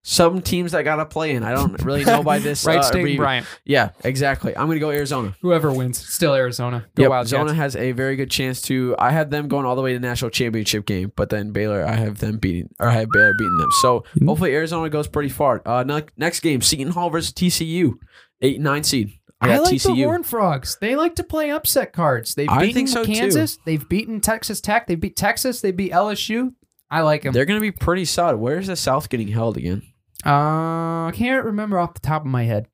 some teams that got to play in. I don't really know by this. Right, [laughs] uh, State Bryant. Yeah, exactly. I'm going to go Arizona. Whoever wins, still Arizona. Go Yep, Arizona has a very good chance to. I had them going all the way to the national championship game, but then Baylor, I have them beating, or I have Baylor beating them. So Mhm. hopefully Arizona goes pretty far. Uh, next game, Seton Hall versus TCU, eight and nine seed. I like TCU. the Horn Frogs. They like to play upset cards. They've I beaten so, too. Kansas. They've beaten Texas Tech. They beat Texas. They beat LSU. I like them. They're going to be pretty solid. Where's the South getting held again? Uh, I can't remember off the top of my head.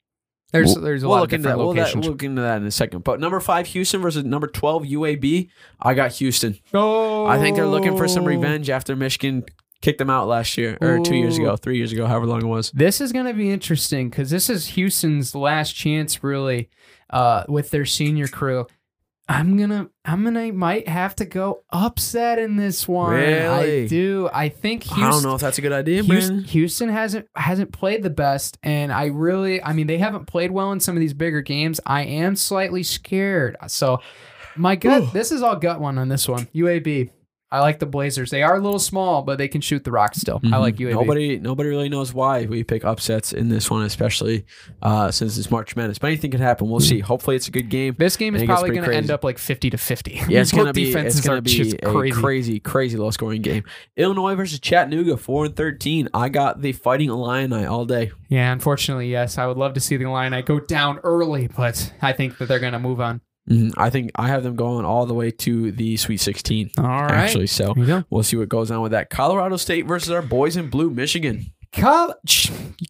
There's We'll- there's a we'll lot look of into different that. We'll, that- locations. we'll look into that in a second. But number five, Houston versus number twelve, UAB. I got Houston. oh, I think they're looking for some revenge after Michigan kicked them out last year or two years ago, three years ago, however long it was. This is going to be interesting because this is Houston's last chance, really, uh, with their senior crew. I'm gonna, I'm gonna, might have to go upset in this one. Really? I do. I think I don't know if that's a good idea, Houston, man. Houston hasn't hasn't played the best, and I really, I mean, they haven't played well in some of these bigger games. I am slightly scared. So, my gut, this is all gut one on this one. UAB. I like the Blazers. They are a little small, but they can shoot the rock still. I like UAB. Mm-hmm. Nobody, nobody really knows why we pick upsets in this one, especially uh, since it's March Madness. But anything could happen. We'll see. Hopefully, it's a good game. This game is probably going to end up like 50 to 50. [laughs] Yeah, it's gonna be it's gonna be just a crazy. crazy, crazy, low scoring game. Illinois versus Chattanooga, four and thirteen. I got the Fighting Illini all day. Yeah, unfortunately, yes. I would love to see the line I go down early, but I think that they're going to move on. Mhm. I think I have them going all the way to the Sweet Sixteen. All right. Actually, so you we'll see what goes on with that. Colorado State versus our boys in blue, Michigan. Come,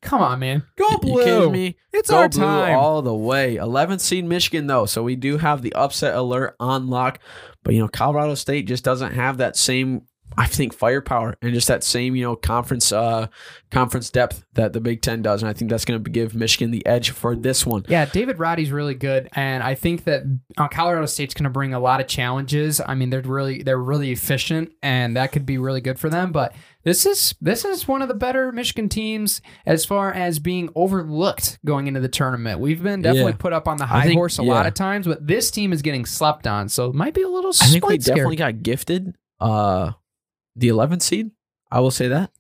come on, man. Go You blue. kidding me? It's Go our blue time. all the way. 11th seed Michigan though, so we do have the upset alert on lock. But you know, Colorado State just doesn't have that same, I think, firepower and just that same you know conference uh conference depth that the Big Ten does, and I think that's going to give Michigan the edge for this one. Yeah, David Roddy's really good, and I think that uh, Colorado State's going to bring a lot of challenges. I mean, they're really they're really efficient, and that could be really good for them. But this is this is one of the better Michigan teams as far as being overlooked going into the tournament. We've been definitely Yeah. put up on the high think- horse a lot of times, but this team is getting slept on, so it might be a little. I think we definitely got gifted uh the 11th seed. I will say that.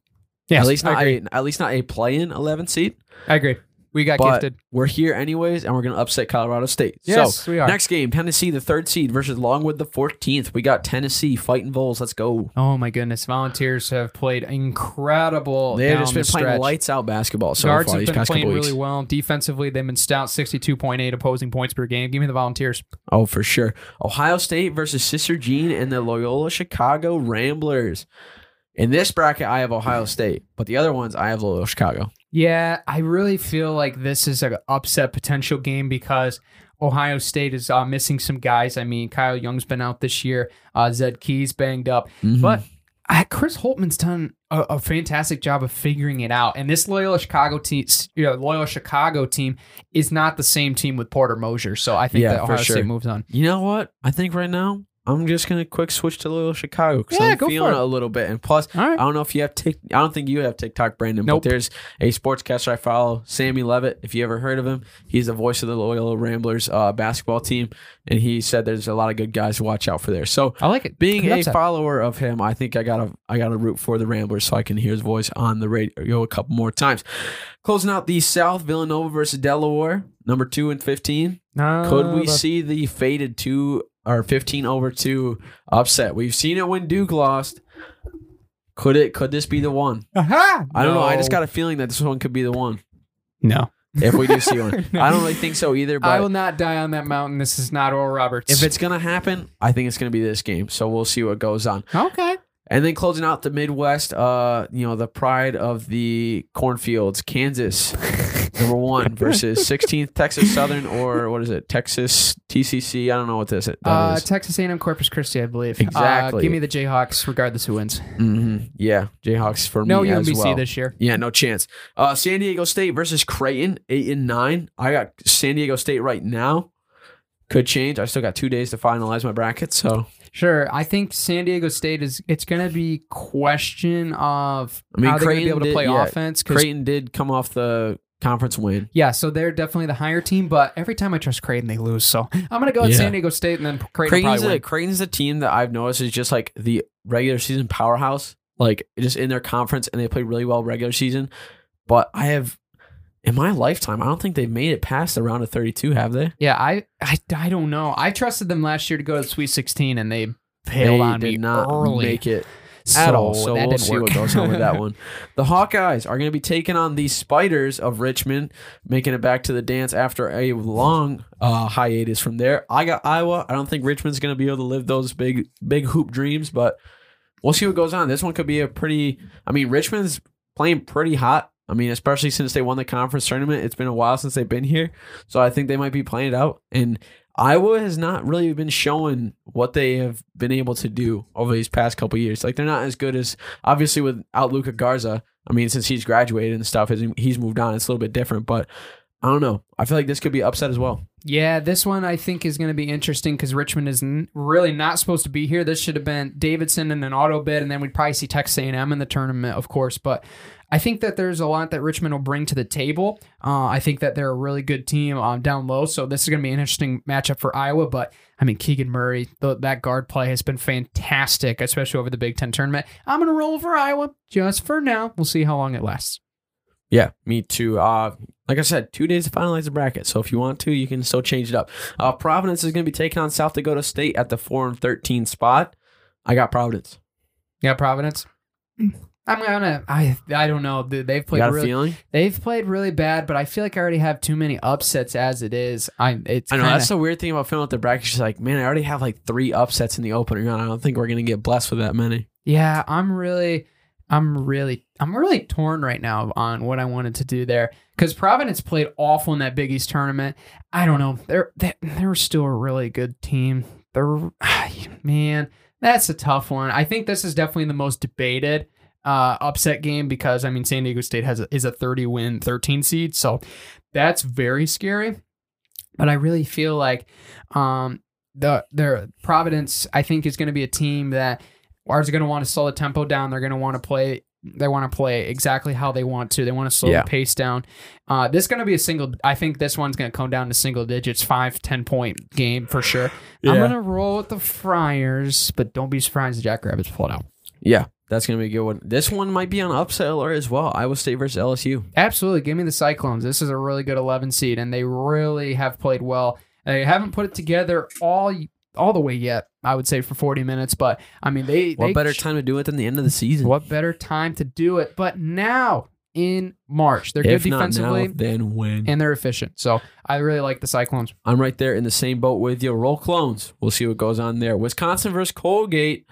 Yes, at least not a, at least not a play-in 11th seed. I agree. We got but gifted. we're here anyways, and we're going to upset Colorado State. Yes, so we are. next game, Tennessee, the third seed versus Longwood, the 14th. We got Tennessee fighting Vols. Let's go. Oh my goodness, Volunteers have played incredible. They've just been the playing lights out basketball so Guards far have these been playing really well. Defensively, they've been stout, 62.8 opposing points per game. Give me the Volunteers. Oh, for sure. Ohio State versus Sister Jean and the Loyola Chicago Ramblers. In this bracket, I have Ohio State, but the other ones, I have Loyola Chicago. Yeah, I really feel like this is an upset potential game because Ohio State is uh, missing some guys. I mean, Kyle Young's been out this year. Uh, Zed Key's banged up. Mhm. But I, Chris Holtmann's done a, a fantastic job of figuring it out. And this Loyola Chicago team, you know, Loyola Chicago team is not the same team with Porter Moser. So I think Yeah, that for Ohio sure. State moves on. You know what? I think right now I'm just gonna quick switch to Loyola Chicago because Yeah, I'm feeling it a little bit. And plus, right. I don't know if you have Tik. I don't think you have TikTok, Brandon. Nope. But there's a sportscaster I follow, Sammy Levitt. If you ever heard of him, he's the voice of the Loyola Ramblers uh, basketball team, and he said there's a lot of good guys to watch out for there. So I like it. being a follower of him, I think I gotta I gotta root for the Ramblers so I can hear his voice on the radio a couple more times. Closing out the South, Villanova versus Delaware, number two and fifteen. Could we Uh, see the faded two or fifteen over two upset? We've seen it when Duke lost. Could it? Could this be the one? Aha! I don't know. I just got a feeling that this one could be the one. no. If we do see one, [laughs] [laughs] I don't really think so either. I will not die on that mountain. This is not Oral Roberts. if it's gonna happen, I think it's gonna be this game. So we'll see what goes on. okay, And then closing out the Midwest, uh, you know, the pride of the cornfields, Kansas, [laughs] number one [laughs] versus 16th Texas Southern, or what is it, Texas TCC? I don't know what this that Uh, is. Texas A&M Corpus Christi, I believe. Exactly. Uh, give me the Jayhawks, regardless who wins. Mhm. Yeah, Jayhawks for No me as UMBC well. this year. Yeah, no chance. Uh, San Diego State versus Creighton, eight and nine. I got San Diego State right now. Could change. I still got two days to finalize my bracket. So Sure. I think San Diego State is. It's going to be question of I mean, how they're going to be able to did- play yeah, offense. 'cause- Creighton did come off the conference win. yeah, so they're definitely the higher team. But every time I trust Creighton, they lose. So I'm going to go with Yeah. San Diego State, and then Creighton Creighton's probably a, win. Creighton's a team that I've noticed is just like the regular season powerhouse, like just in their conference, and they play really well regular season. But I have, in my lifetime, I don't think they've made it past the round of 32, have they? Yeah, I, I I don't know. I trusted them last year to go to the Sweet 16, and they They bailed on did me not early. make it so at all. So that we'll didn't see work. what goes on with that [laughs] one. The Hawkeyes are going to be taking on the Spiders of Richmond, making it back to the dance after a long uh, hiatus from there. I got Iowa. I don't think Richmond's going to be able to live those big, big hoop dreams, but we'll see what goes on. This one could be a pretty. I mean, Richmond's playing pretty hot. I mean, especially since they won the conference tournament. It's been a while since they've been here, so I think they might be playing it out. And Iowa has not really been showing what they have been able to do over these past couple years. Like they're not as good as obviously without Luka Garza. I mean, since he's graduated and stuff, he's- moved on. It's a little bit different, but I don't know. I feel like this could be upset as well. Yeah, this one I think is going to be interesting because Richmond is n- really not supposed to be here. This should have been Davidson in an auto bid, and then we'd probably see Texas A&M in the tournament, of course. But I think that there's a lot that Richmond will bring to the table. Uh, I think that they're a really good team um, down low, so this is going to be an interesting matchup for Iowa. But I mean, Keegan Murray, th- that guard play has been fantastic, especially over the Big Ten tournament. I'm going to roll for Iowa just for now. We'll see how long it lasts. Yeah, me too. Uh, like I said, two days to finalize the bracket. So if you want to, you can still change it up. Uh, Providence is going to be taking on South Dakota State at the four and thirteen spot. I got Providence. Yeah, Providence. I'm gonna. I I don't know. They- They've played got a really. feeling? They've played really bad, but I feel like I already have too many upsets as it is. I it's I know kinda, that's the weird thing about filling out the bracket. She's like, man, I already have like three upsets in the opening round. I don't think we're gonna get blessed with that many. yeah. I'm really, I'm really, I'm really torn right now on what I wanted to do there because Providence played awful in that Big East tournament. I don't know. They're they, they're still a really good team. They're [sighs] man, that's a tough one. I think this is definitely the most debated uh, upset game because I mean San Diego State has a, is a 30 win 13 seed, so that's very scary. But I really feel like um, the their Providence I think is going to be a team that are going to want to slow the tempo down. They're going to want to play. They want to play exactly how they want to. They want to slow Yeah. the pace down. Uh, this is going to be a single. I think this one's going to come down to single digits, five, ten point game for sure. I'm going to roll with the Friars, but don't be surprised the Jackrabbits pull it out. Yeah, that's gonna be a good one. This one might be on upset alert as well. Iowa State versus LSU. Absolutely. Give me the Cyclones. This is a really good 11 seed, and they really have played well. They haven't put it together all all the way yet, I would say, for 40 minutes. But, I mean, they. What they better time to do it than the end of the season? What better time to do it? But now in March, they're good if not defensively now, then when? and they're efficient. So I really like the Cyclones. I'm right there in the same boat with you. Roll clones. We'll see what goes on there. Wisconsin versus Colgate.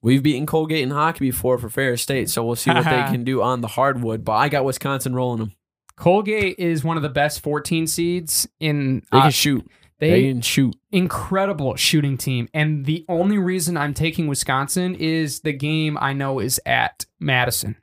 We've beaten Colgate in hockey before for Ferris State, so we'll see what they [laughs] can do on the hardwood. But I got Wisconsin rolling them. Colgate is one of the best 14 seeds in. They uh, can shoot. They, they can shoot. incredible shooting team, and the only reason I'm taking Wisconsin is the game I know is at Madison.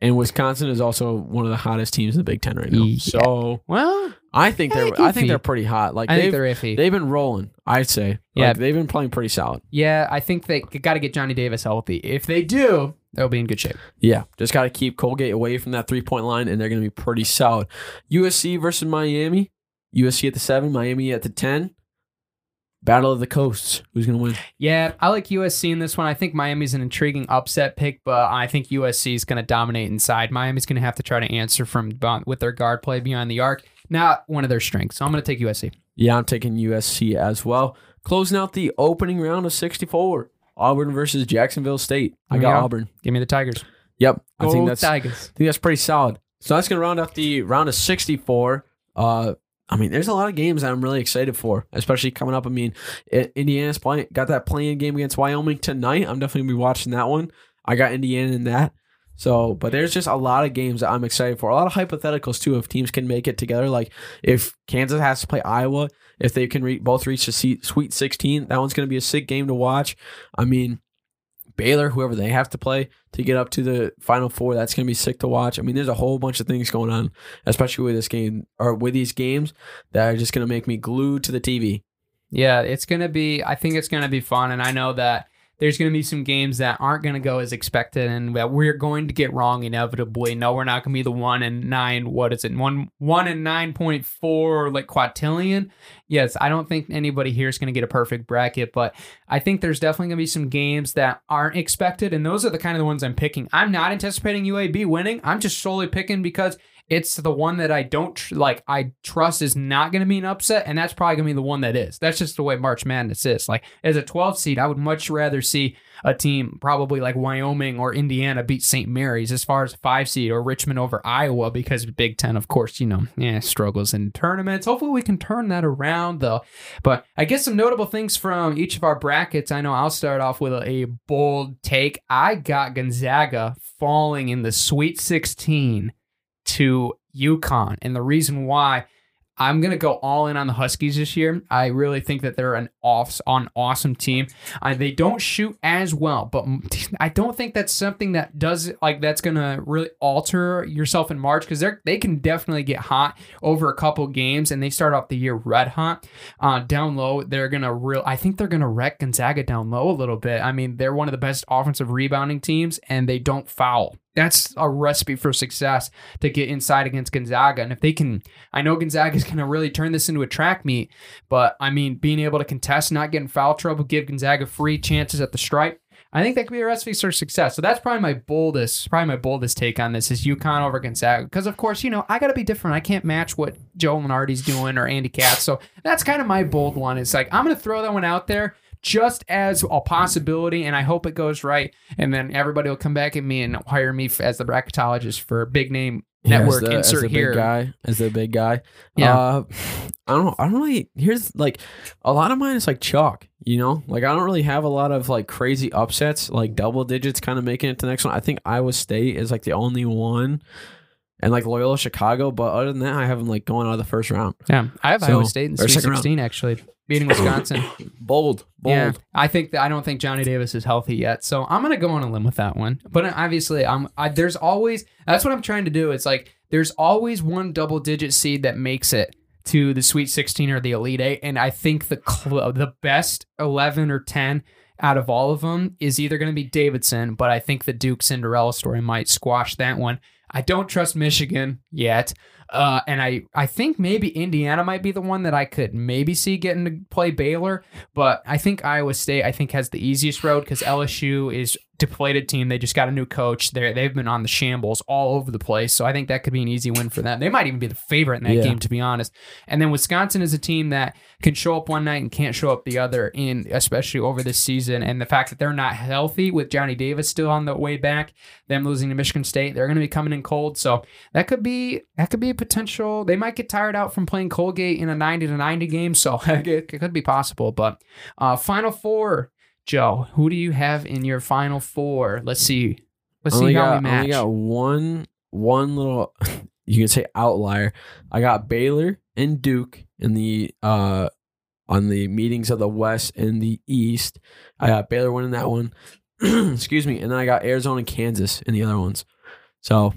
And Wisconsin is also one of the hottest teams in the Big Ten right now. Yeah. So Well, I think they're I think they're pretty hot. Like I they've they're iffy. they've been rolling. I'd say. Yeah. Like, they've been playing pretty solid. yeah, I think they got to get Johnny Davis healthy. If they do, they'll be in good shape. Yeah, just got to keep Colgate away from that three point line, and they're going to be pretty solid. USC versus Miami. USC at the seven, Miami at the ten. Battle of the coasts. Who's going to win? Yeah, I like USC in this one. I think Miami's an intriguing upset pick, but I think USC is going to dominate inside. Miami's going to have to try to answer from with their guard play beyond the arc. Not one of their strengths. So I'm going to take USC. Yeah, I'm taking USC as well. Closing out the opening round of 64. Auburn versus Jacksonville State. I got go. Auburn. Give me the Tigers. Yep, I think that's I Tigers. think that's pretty solid. So that's going to round out the round of 64. Uh, I mean, there's a lot of games that I'm really excited for, especially coming up. I mean, I- Indiana's playing got that playing game against Wyoming tonight. I'm definitely gonna be watching that one. I got Indiana in that. So, but there's just a lot of games that I'm excited for. A lot of hypotheticals too. If teams can make it together, like if Kansas has to play Iowa, if they can re- both reach the Sweet 16, that one's going to be a sick game to watch. I mean, Baylor, whoever they have to play to get up to the Final Four, that's going to be sick to watch. I mean, there's a whole bunch of things going on, especially with this game or with these games that are just going to make me glued to the TV. Yeah, it's gonna be. I think it's gonna be fun, and I know that there's gonna be some games that aren't gonna go as expected, and that we're going to get wrong inevitably. No, we're not gonna be the one and nine. What is it? One one and nine point four like quadrillion. Yes, I don't think anybody here is gonna get a perfect bracket, but I think there's definitely gonna be some games that aren't expected, and those are the kind of the ones I'm picking. I'm not anticipating UAB winning. I'm just solely picking because it's the one that I don't tr- like. I trust is not going to be an upset, and that's probably going to be the one that is. That's just the way March Madness is. Like as a 12 seed, I would much rather see a team probably like Wyoming or Indiana beat St. Mary's as far as five seed or Richmond over Iowa because Big Ten, of course, you know, yeah, struggles in tournaments. Hopefully, we can turn that around though. But I guess some notable things from each of our brackets. I know I'll start off with a, a bold take. I got Gonzaga falling in the Sweet 16 to UConn. And the reason why I'm gonna go all in on the Huskies this year. I really think that they're an off on awesome team. Uh, they don't shoot as well, but [laughs] I don't think that's something that does like that's gonna really alter yourself in March because they're they can definitely get hot over a couple games and they start off the year red hot. Uh, down low, they're gonna real. I think they're gonna wreck Gonzaga down low a little bit. I mean, they're one of the best offensive rebounding teams and they don't foul that's a recipe for success to get inside against Gonzaga. And if they can, I know Gonzaga is going to really turn this into a track meet, but I mean, being able to contest, not getting foul trouble, give Gonzaga free chances at the stripe. I think that could be a recipe for success. So that's probably my boldest, probably my boldest take on this is UConn over Gonzaga. Because of course, you know, I got to be different. I can't match what Joe Lunardi's doing or Andy Katz. So that's kind of my bold one. It's like I'm going to throw that one out there just as a possibility, and I hope it goes right. And then everybody will come back at me and hire me as the bracketologist for big name network as the, insert as the here. big guy as the big guy. Yeah. Uh, I don't. I don't really. Here's like a lot of mine is like chalk. You know, like I don't really have a lot of like crazy upsets, like double digits, kind of making it to the next one. I think Iowa State is like the only one, and like Loyola Chicago. But other than that, I have them like going out of the first round. Yeah, I have So- Iowa State in the Sweet. 16 actually, beating Wisconsin. [laughs] Bold, bold. Yeah, I think that I don't think Johnny Davis is healthy yet, so I'm gonna go on a limb with that one. But uh, obviously, I'm I, there's always that's what I'm trying to do. It's like there's always one double digit seed that makes it to the Sweet 16 or the Elite Eight, and I think the cl- the best 11 or 10 out of all of them is either going to be Davidson, but I think the Duke Cinderella story might squash that one. I don't trust Michigan yet. Uh, and I, I think maybe Indiana might be the one that I could maybe see getting to play Baylor, but I think Iowa State I think has the easiest road because LSU is depleted team. They just got a new coach. They they've been on the shambles all over the place, so I think that could be an easy win for them. They might even be the favorite in that Yeah. game, to be honest. And then Wisconsin is a team that can show up one night and can't show up the other, in especially over this season. And the fact that they're not healthy with Johnny Davis still on the way back, them losing to Michigan State, they're going to be coming in cold. So that could be that could be a potential. They might get tired out from playing Colgate in a ninety to ninety game, so it, [laughs] it could be possible. But uh, Final Four, Joe, who do you have in your Final Four? Let's see. Let's see how got, we match. only got one one little [laughs] you can say outlier. I got Baylor and Duke in the uh on the meetings of the West and the East. I got Baylor winning that one. [clears throat] Excuse me. And then I got Arizona and Kansas in the other ones. So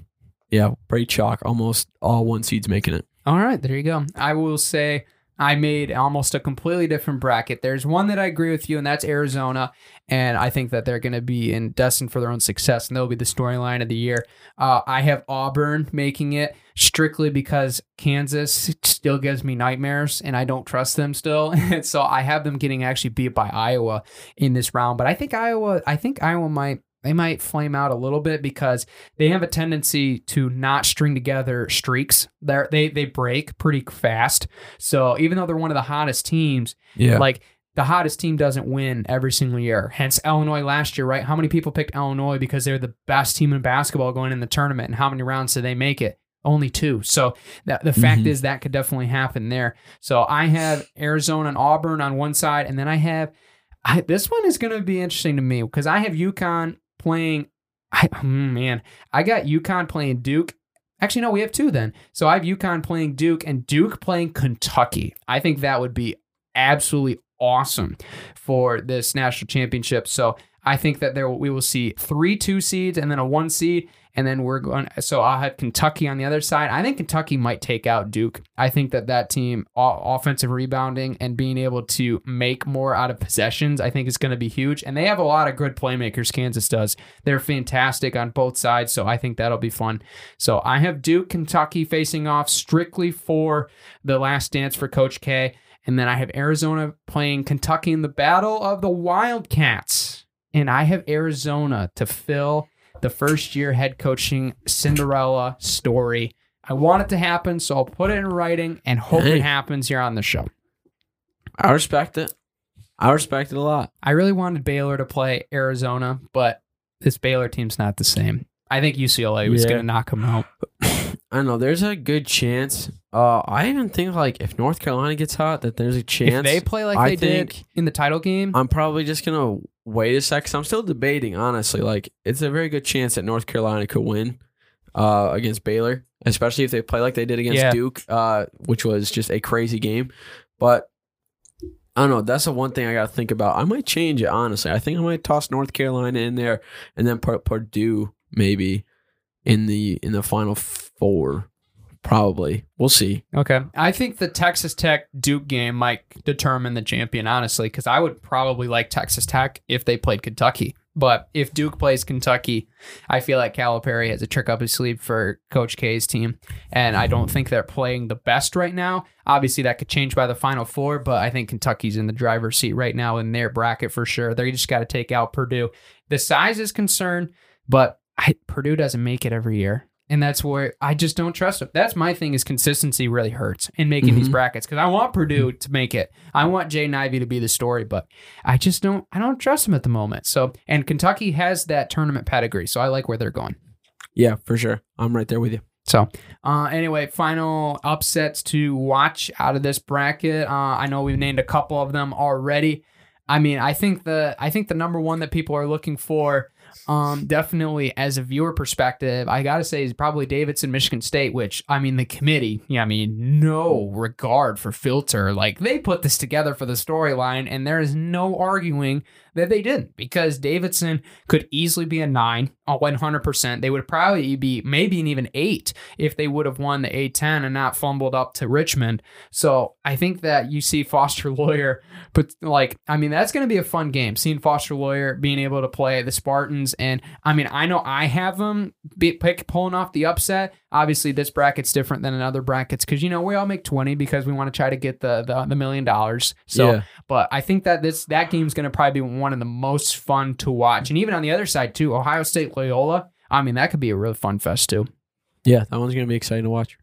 yeah, pretty chalk. Almost all one seeds making it. All right, there you go. I will say I made almost a completely different bracket. There's one that I agree with you, and that's Arizona. And I think that they're going to be in destined for their own success, and they'll be the storyline of the year. Uh, I have Auburn making it strictly because Kansas still gives me nightmares, and I don't trust them still. [laughs] And so I have them getting actually beat by Iowa in this round. But I think Iowa, I think Iowa might. They might flame out a little bit because they have a tendency to not string together streaks. They're, they they break pretty fast. So even though they're one of the hottest teams, Yeah. like the hottest team doesn't win every single year. Hence Illinois last year, right? How many people picked Illinois because they're the best team in basketball going in the tournament, and how many rounds did they make it? only two. So that the fact Mhm. is that could definitely happen there. So I have Arizona and Auburn on one side, and then I have I, this one is going to be interesting to me because I have UConn playing. I, hmm, man, I got UConn playing Duke. Actually, no, we have two then. So I have UConn playing Duke and Duke playing Kentucky. I think that would be absolutely awesome for this national championship. So I think that there we will see three two seeds and then a one seed, and then we're going. So I'll have Kentucky on the other side. I think Kentucky might take out Duke. I think that that team offensive rebounding and being able to make more out of possessions, I think is going to be huge. And they have a lot of good playmakers. Kansas does. They're fantastic on both sides. So I think that'll be fun. So I have Duke, Kentucky facing off strictly for the last dance for Coach K. And then I have Arizona playing Kentucky in the battle of the Wildcats. And I have Arizona to fill the first year head coaching Cinderella story. I want it to happen, so I'll put it in writing and hope Hey. it happens here on the show. I respect it. I respect it a lot. I really wanted Baylor to play Arizona, but this Baylor team's not the same. I think UCLA was Yeah. going to knock them out. [clears throat] I don't know. There's a good chance. Uh, I even think like if North Carolina gets hot, that there's a chance. If they play like I they did think- in the title game, I'm probably just gonna wait a sec. I'm still debating, honestly. Like, it's a very good chance that North Carolina could win uh, against Baylor, especially if they play like they did against Yeah. Duke, uh, which was just a crazy game. But I don't know. That's the one thing I got to think about. I might change it, honestly. I think I might toss North Carolina in there and then put Purdue maybe in the in the final four. Probably. We'll see. Okay. I think the Texas Tech Duke game might determine the champion, honestly, because I would probably like Texas Tech if they played Kentucky. But if Duke plays Kentucky, I feel like Calipari has a trick up his sleeve for Coach K's team. And I don't think they're playing the best right now. Obviously, that could change by the final four, but I think Kentucky's in the driver's seat right now in their bracket for sure. They just got to take out Purdue. The size is concerned, but I, Purdue doesn't make it every year. And that's where I just don't trust them. That's my thing is consistency really hurts in making these Mhm. brackets because I want Purdue to make it. I want Jay Ivey to be the story, but I just don't I don't trust them at the moment. So and Kentucky has that tournament pedigree, so I like where they're going. Yeah, for sure. I'm right there with you. So, uh, anyway, final upsets to watch out of this bracket. Uh, I know we've named a couple of them already. I mean, I think the I think the number one that people are looking for, um, definitely as a viewer perspective, I gotta say is probably Davidson, Michigan State. Which I mean, the committee, yeah, I mean, no regard for filter. Like they put this together for the storyline, and there is no arguing that they didn't because Davidson could easily be a nine, a 100%. They would probably be maybe an even eight if they would have won the A10 and not fumbled up to Richmond. So I think that you see Foster [laughs] Loyer, but like, I mean, that's going to be a fun game. Seeing Foster Loyer being able to play the Spartans. And I mean, I know I have them be, pick, pulling off the upset. Obviously, this bracket's different than in other brackets because, you know, we all make 20 because we want to try to get the, the, the million dollars. So, Yeah. but I think that this that game's going to probably be one of the most fun to watch. And even on the other side too, Ohio State Loyola. I mean, that could be a really fun fest too. Yeah, that one's gonna be exciting to watch.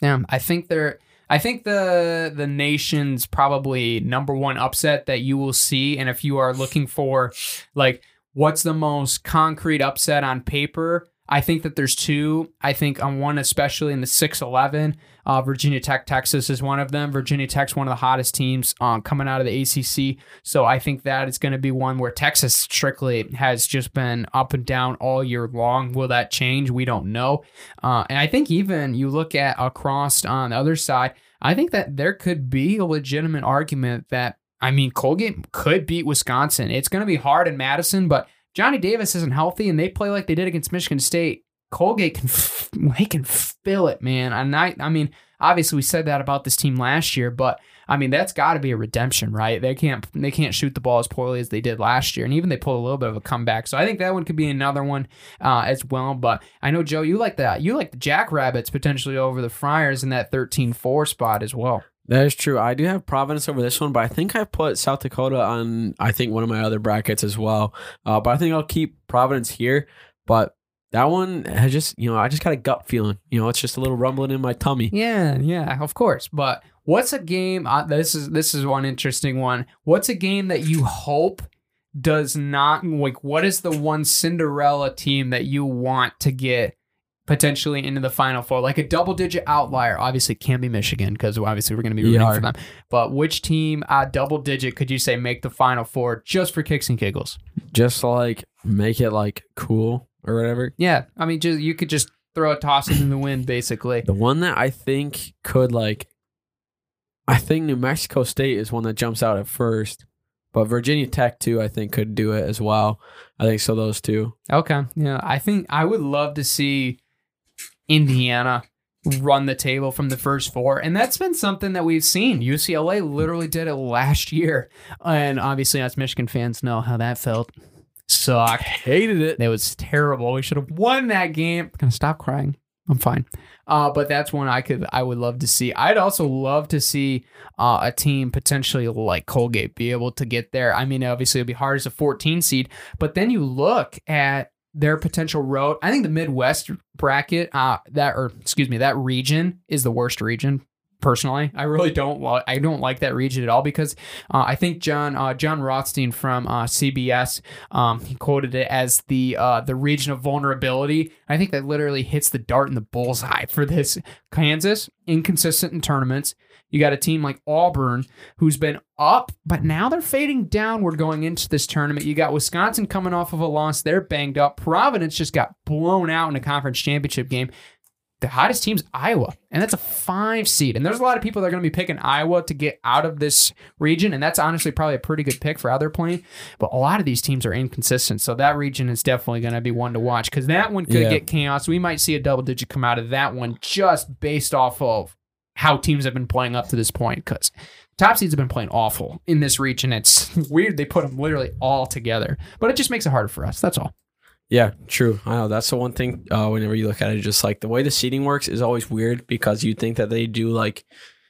Yeah, I think they're. I think the the nation's probably number one upset that you will see, and if you are looking for like what's the most concrete upset on paper, I think that there's two. I think on one, especially in the six eleven, uh, Virginia Tech Texas is one of them. Virginia Tech's one of the hottest teams um, coming out of the ACC, so I think that is going to be one where Texas strictly has just been up and down all year long. Will that change? We don't know. Uh, and I think even you look at across on the other side, I think that there could be a legitimate argument that I mean Colgate could beat Wisconsin. It's going to be hard in Madison, but Johnny Davis isn't healthy, and they play like they did against Michigan State. Colgate can they can fill it, man. And I I mean obviously we said that about this team last year, but I mean that's got to be a redemption, right? They can't they can't shoot the ball as poorly as they did last year, and even they pulled a little bit of a comeback. So I think that one could be another one uh, as well. But I know Joe, you like that. You like the Jackrabbits potentially over the Friars in that 13-4 spot as well. That is true. I do have Providence over this one, but I think I put South Dakota on. I think one of my other brackets as well. Uh, but I think I'll keep Providence here. But that one has just you know I just got a gut feeling. You know, it's just a little rumbling in my tummy. Yeah, yeah, of course. But what's a game? Uh, this is this is one interesting one. What's a game that you hope does not like? What is the one Cinderella team that you want to get potentially into the final four, like a double digit outlier. Obviously, can't be Michigan because obviously we're going to be rooting Yeah. for them. But which team, uh, double digit, could you say make the final four just for kicks and giggles? Just like make it like cool or whatever. Yeah, I mean, just you could just throw a toss in the wind, basically. The one that I think could like, I think New Mexico State is one that jumps out at first, but Virginia Tech too. I think could do it as well. I think so. Those two. Okay, yeah, I think I would love to see Indiana run the table from the first four, and that's been something that we've seen. UCLA literally did it last year, and obviously, us Michigan fans know how that felt. Sucked. Hated it. It was terrible. We should have won that game. I'm Gonna stop crying. I'm fine. Uh, but that's one I could I would love to see. I'd also love to see uh, a team potentially like Colgate be able to get there. I mean, obviously it'd be hard as a 14 seed, but then you look at their potential road. I think the Midwest bracket, uh, that or excuse me, that region is the worst region. Personally, I really don't like. I don't like that region at all because uh, I think Jon uh, Jon Rothstein from uh, CBS um, he quoted it as the uh, the region of vulnerability. I think that literally hits the dart in the bullseye for this. Kansas inconsistent in tournaments. You got a team like Auburn who's been up, but now they're fading downward going into this tournament. You got Wisconsin coming off of a loss; they're banged up. Providence just got blown out in a conference championship game. The hottest team's Iowa, and that's a five seed. And there's a lot of people that are going to be picking Iowa to get out of this region, and that's honestly probably a pretty good pick for how they're playing. But a lot of these teams are inconsistent, so that region is definitely going to be one to watch because that one could Yeah. get chaos. We might see a double digit come out of that one just based off of how teams have been playing up to this point. Because top seeds have been playing awful in this region. It's [laughs] weird they put them literally all together, but it just makes it harder for us. That's all. Yeah, true. I know that's the one thing. Uh, whenever you look at it, just like the way the seating works is always weird because you think that they do like,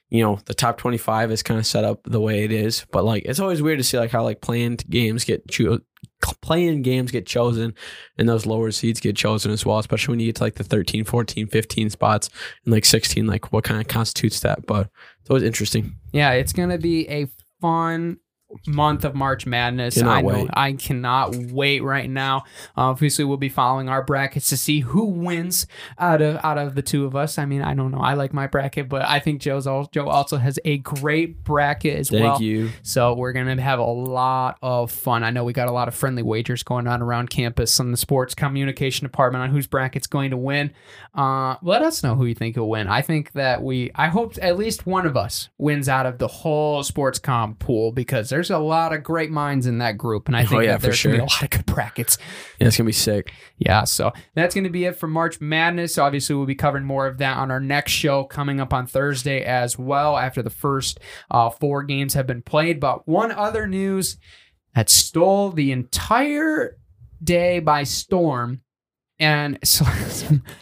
you know, the top twenty five is kind of set up the way it is, but like it's always weird to see like how like planned games get cho- playing games get chosen and those lower seeds get chosen as well, especially when you get to like the 13, 14, 15 spots and like 16, like what kind of constitutes that. But it's always interesting. Yeah, it's gonna be a fun month of March Madness. Cannot I know wait. I cannot wait right now. Uh, obviously, we'll be following our brackets to see who wins out of out of the two of us. I mean, I don't know. I like my bracket, but I think Joe's al- Joe also has a great bracket as Thank well. Thank you. So we're gonna have a lot of fun. I know we got a lot of friendly wagers going on around campus on the sports communication department on whose bracket's going to win. Uh, let us know who you think will win. I think that we, I hope at least one of us wins out of the whole sports com pool because there's a lot of great minds in that group, and I Oh, think yeah, that there's gonna be a lot of good brackets. Yeah, it's gonna be sick. Yeah, so that's going to be it for March Madness. Obviously, we'll be covering more of that on our next show coming up on Thursday as well after the first uh, four games have been played. But one other news that stole the entire day by storm. And [laughs] so,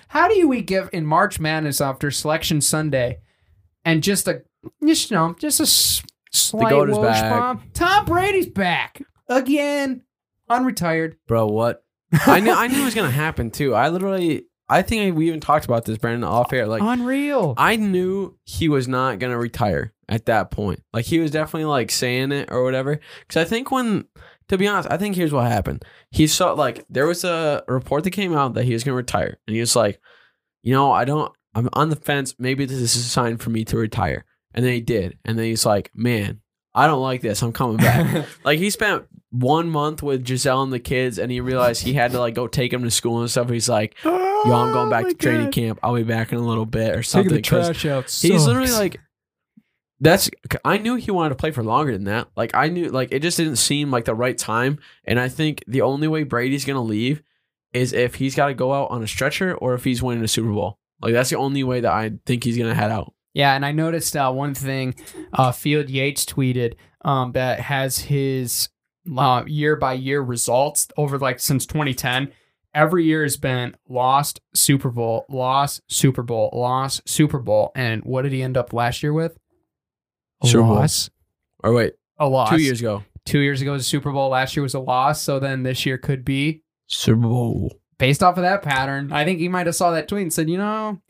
how do we give in March Madness after Selection Sunday and just a, just, you know, just slight goat is back. bomb? Tom Brady's back again, unretired. Bro, what? [laughs] I knew I knew it was gonna happen too. I literally I think we even talked about this, Brandon, off air. Like Unreal. I knew he was not gonna retire at that point. Like he was definitely like saying it or whatever. Because I think when, to be honest, I think here's what happened. He saw like there was a report that came out that he was gonna retire, and he was like, you know, I don't. I'm on the fence. Maybe this is a sign for me to retire. And then he did. And then he's like, man, I don't like this. I'm coming back. [laughs] like he spent one month with Gisele and the kids, and he realized he had to like go take him to school and stuff. He's like, [gasps] "Yo, I'm going back oh to training camp. I'll be back in a little bit or Taking something." the trash out. He's literally like, "That's." I knew he wanted to play for longer than that. Like I knew, like it just didn't seem like the right time. And I think the only way Brady's gonna leave is if he's got to go out on a stretcher or if he's winning a Super Bowl. Like that's the only way that I think he's gonna head out. Yeah, and I noticed uh, one thing uh, Field Yates tweeted um, that has his uh, year by year results over like since 2010. Every year has been lost Super Bowl, lost Super Bowl, lost Super Bowl, and what did he end up last year with? A Super Bowl. loss. Or wait, A loss. two years ago, Two years ago was a Super Bowl. Last year was a loss. So then this year could be Super Bowl. based off of that pattern. I think he might have saw that tweet and said, you know,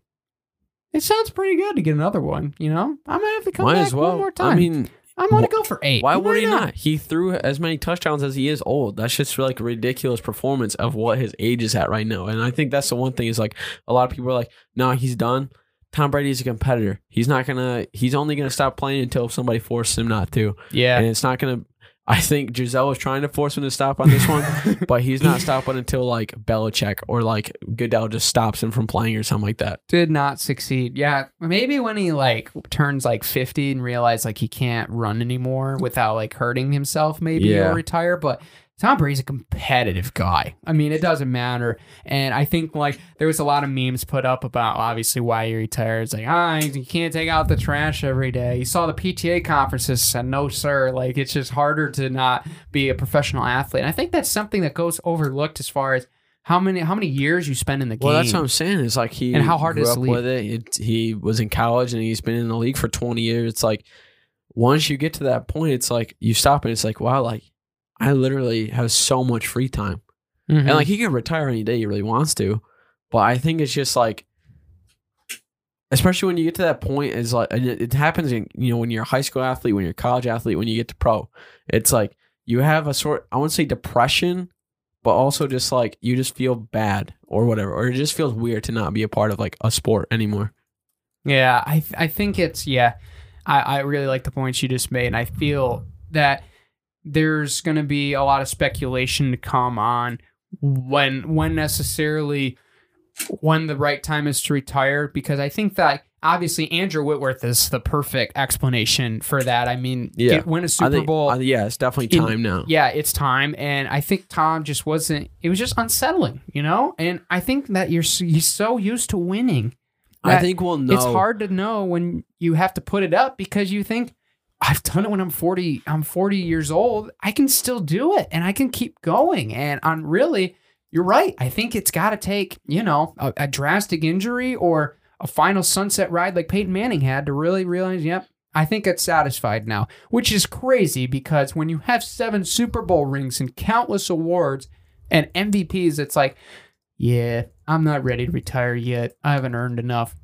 it sounds pretty good to get another one. You know, I might have to come Might back as well. one more time. I mean, I'm gonna go for eight. Why would he not? He threw as many touchdowns as he is old. That's just like a ridiculous performance of what his age is at right now. And I think that's the one thing is like a lot of people are like, no, he's done. Tom Brady's a competitor. He's not gonna. He's only gonna stop playing until somebody forces him not to. Yeah. And it's not gonna. I think Gisele was trying to force him to stop on this one, [laughs] but he's not stopping until like Belichick or like Goodell just stops him from playing or something like that. Did not succeed. Yeah. Maybe when he like turns like 50 and realizes like he can't run anymore without like hurting himself, maybe Yeah. he'll retire. But Tom Brady's a competitive guy. I mean, it doesn't matter. And I think like there was a lot of memes put up about obviously why he retired. It's like, ah, you can't take out the trash every day. You saw the PTA conferences said, no, sir. Like it's just harder to not be a professional athlete. And I think that's something that goes overlooked as far as how many how many years you spend in the game. Well, that's what I'm saying. It's like he And how hard grew is with it. it. He was in college and he's been in the league for 20 years. It's like once you get to that point, it's like you stop and it's like wow, like I literally have so much free time, Mhm. and like he can retire any day he really wants to, but I think it's just like. Especially when you get to that point, is like and it, it happens in you know when you're a high school athlete, when you're a college athlete, when you get to pro, it's like you have a sort I wouldn't say depression, but also just like you just feel bad or whatever, or it just feels weird to not be a part of like a sport anymore. Yeah, I th- I think it's yeah. I, I really like the points you just made, and I feel that there's going to be a lot of speculation to come on when when necessarily when the right time is to retire because I think that obviously Andrew Whitworth is the perfect explanation for that. I mean, Yeah. win a Super think, Bowl. uh, yeah, it's definitely in- time now. yeah, it's time, and I think Tom just wasn't. It was just unsettling, you know. And I think that you're he's so used to winning I think we'll know. it's hard to know when you have to put it up because you think I've done it when I'm 40 I'm 40 years old I can still do it and I can keep going and on really you're right I think it's got to take you know a, a drastic injury or a final sunset ride like Peyton Manning had to really realize yep I think it's satisfied now which is crazy because when you have seven Super Bowl rings and countless awards and MVPs it's like yeah, I'm not ready to retire yet. I haven't earned enough.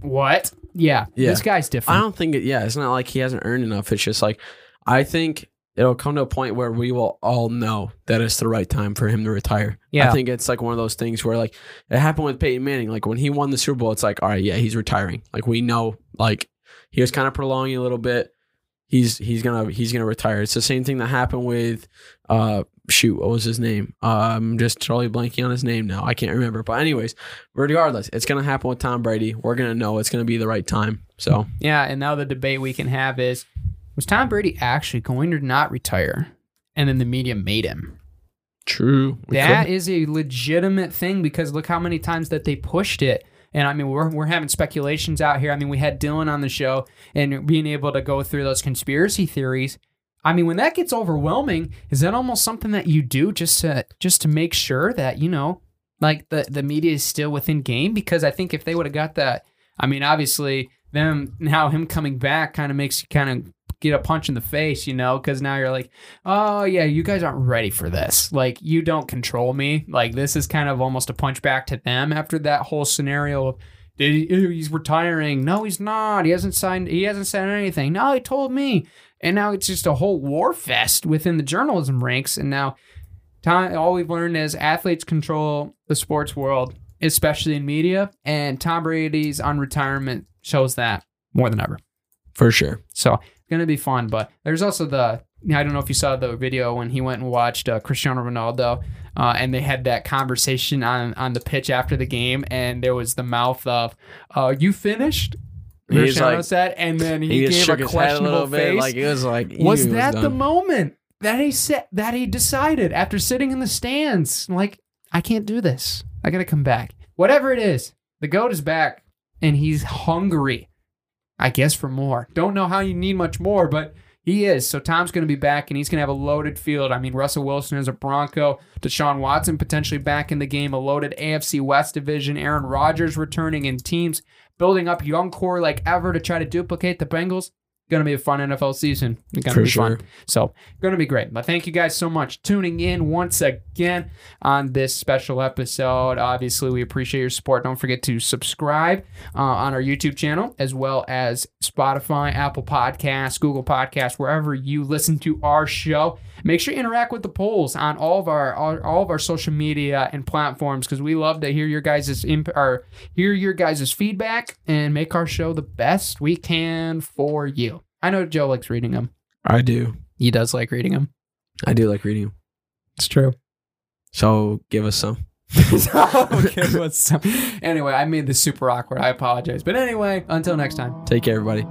What? Yeah, Yeah. this guy's different. I don't think it. Yeah, it's not like he hasn't earned enough. It's just like I think it'll come to a point where we will all know that it's the right time for him to retire. Yeah. I think it's like one of those things where like it happened with Peyton Manning. Like when he won the Super Bowl, it's like all right, yeah, he's retiring. Like we know, like he was kind of prolonging a little bit. He's he's gonna he's gonna retire. It's the same thing that happened with uh shoot what was his name? Um, just totally blanking on his name now. I can't remember. But anyways, regardless, it's gonna happen with Tom Brady. We're gonna know it's gonna be the right time. So yeah, and now the debate we can have is was Tom Brady actually going to not retire? And then the media made him. true. That is a legitimate thing because look how many times that they pushed it. And I mean, we're, we're having speculations out here. I mean, we had Dylan on the show and being able to go through those conspiracy theories. I mean, when that gets overwhelming, is that almost something that you do just to just to make sure that you know, like the the media is still within game? Because I think if they would have got that, I mean, obviously them now him coming back kind of makes you kind of get a punch in the face, you know, because now you're like, oh yeah, you guys aren't ready for this. Like you don't control me. Like this is kind of almost a punch back to them after that whole scenario of did he, oh, he's retiring. No, he's not. He hasn't signed. He hasn't said anything. No, he told me. And now it's just a whole war fest within the journalism ranks. And now, Tom, all we've learned is athletes control the sports world, especially in media. And Tom Brady's on retirement shows that more than ever. for sure. So it's gonna be fun. But there's also the I don't know if you saw the video when he went and watched uh, Cristiano Ronaldo, uh, and they had that conversation on on the pitch after the game, and there was the mouth of, uh, "You finished." Cristiano like- said, and then he, He, gave shook a a questionable little face. bit, like it was like was that the moment that he said that he decided after sitting in the stands, like I can't do this. I gotta come back. Whatever it is, the goat is back, and he's hungry. I guess for more. Don't know how you need much more, but he is. So Tom's going to be back, and he's going to have a loaded field. I mean, Russell Wilson is a Bronco. Deshaun Watson potentially back in the game. A loaded AFC West division. Aaron Rodgers returning, and teams building up young core like ever to try to duplicate the Bengals. Going to be a fun NFL season. It's Going to For be sure. fun. So, going to be great. But thank you guys so much tuning in once again on this special episode. Obviously, we appreciate your support. Don't forget to subscribe uh, on our YouTube channel as well as Spotify, Apple Podcasts, Google Podcasts, wherever you listen to our show. Make sure you interact with the polls on all of our all, all of our social media and platforms because we love to hear your guys' imp- or hear your guys' feedback and make our show the best we can for you. I know Joe likes reading them. I do. He does like reading them. I do like reading them. It's true. So give us some. [laughs] okay, what's [laughs] anyway, I made this super awkward. I apologize. But anyway, until next time. Take care, everybody.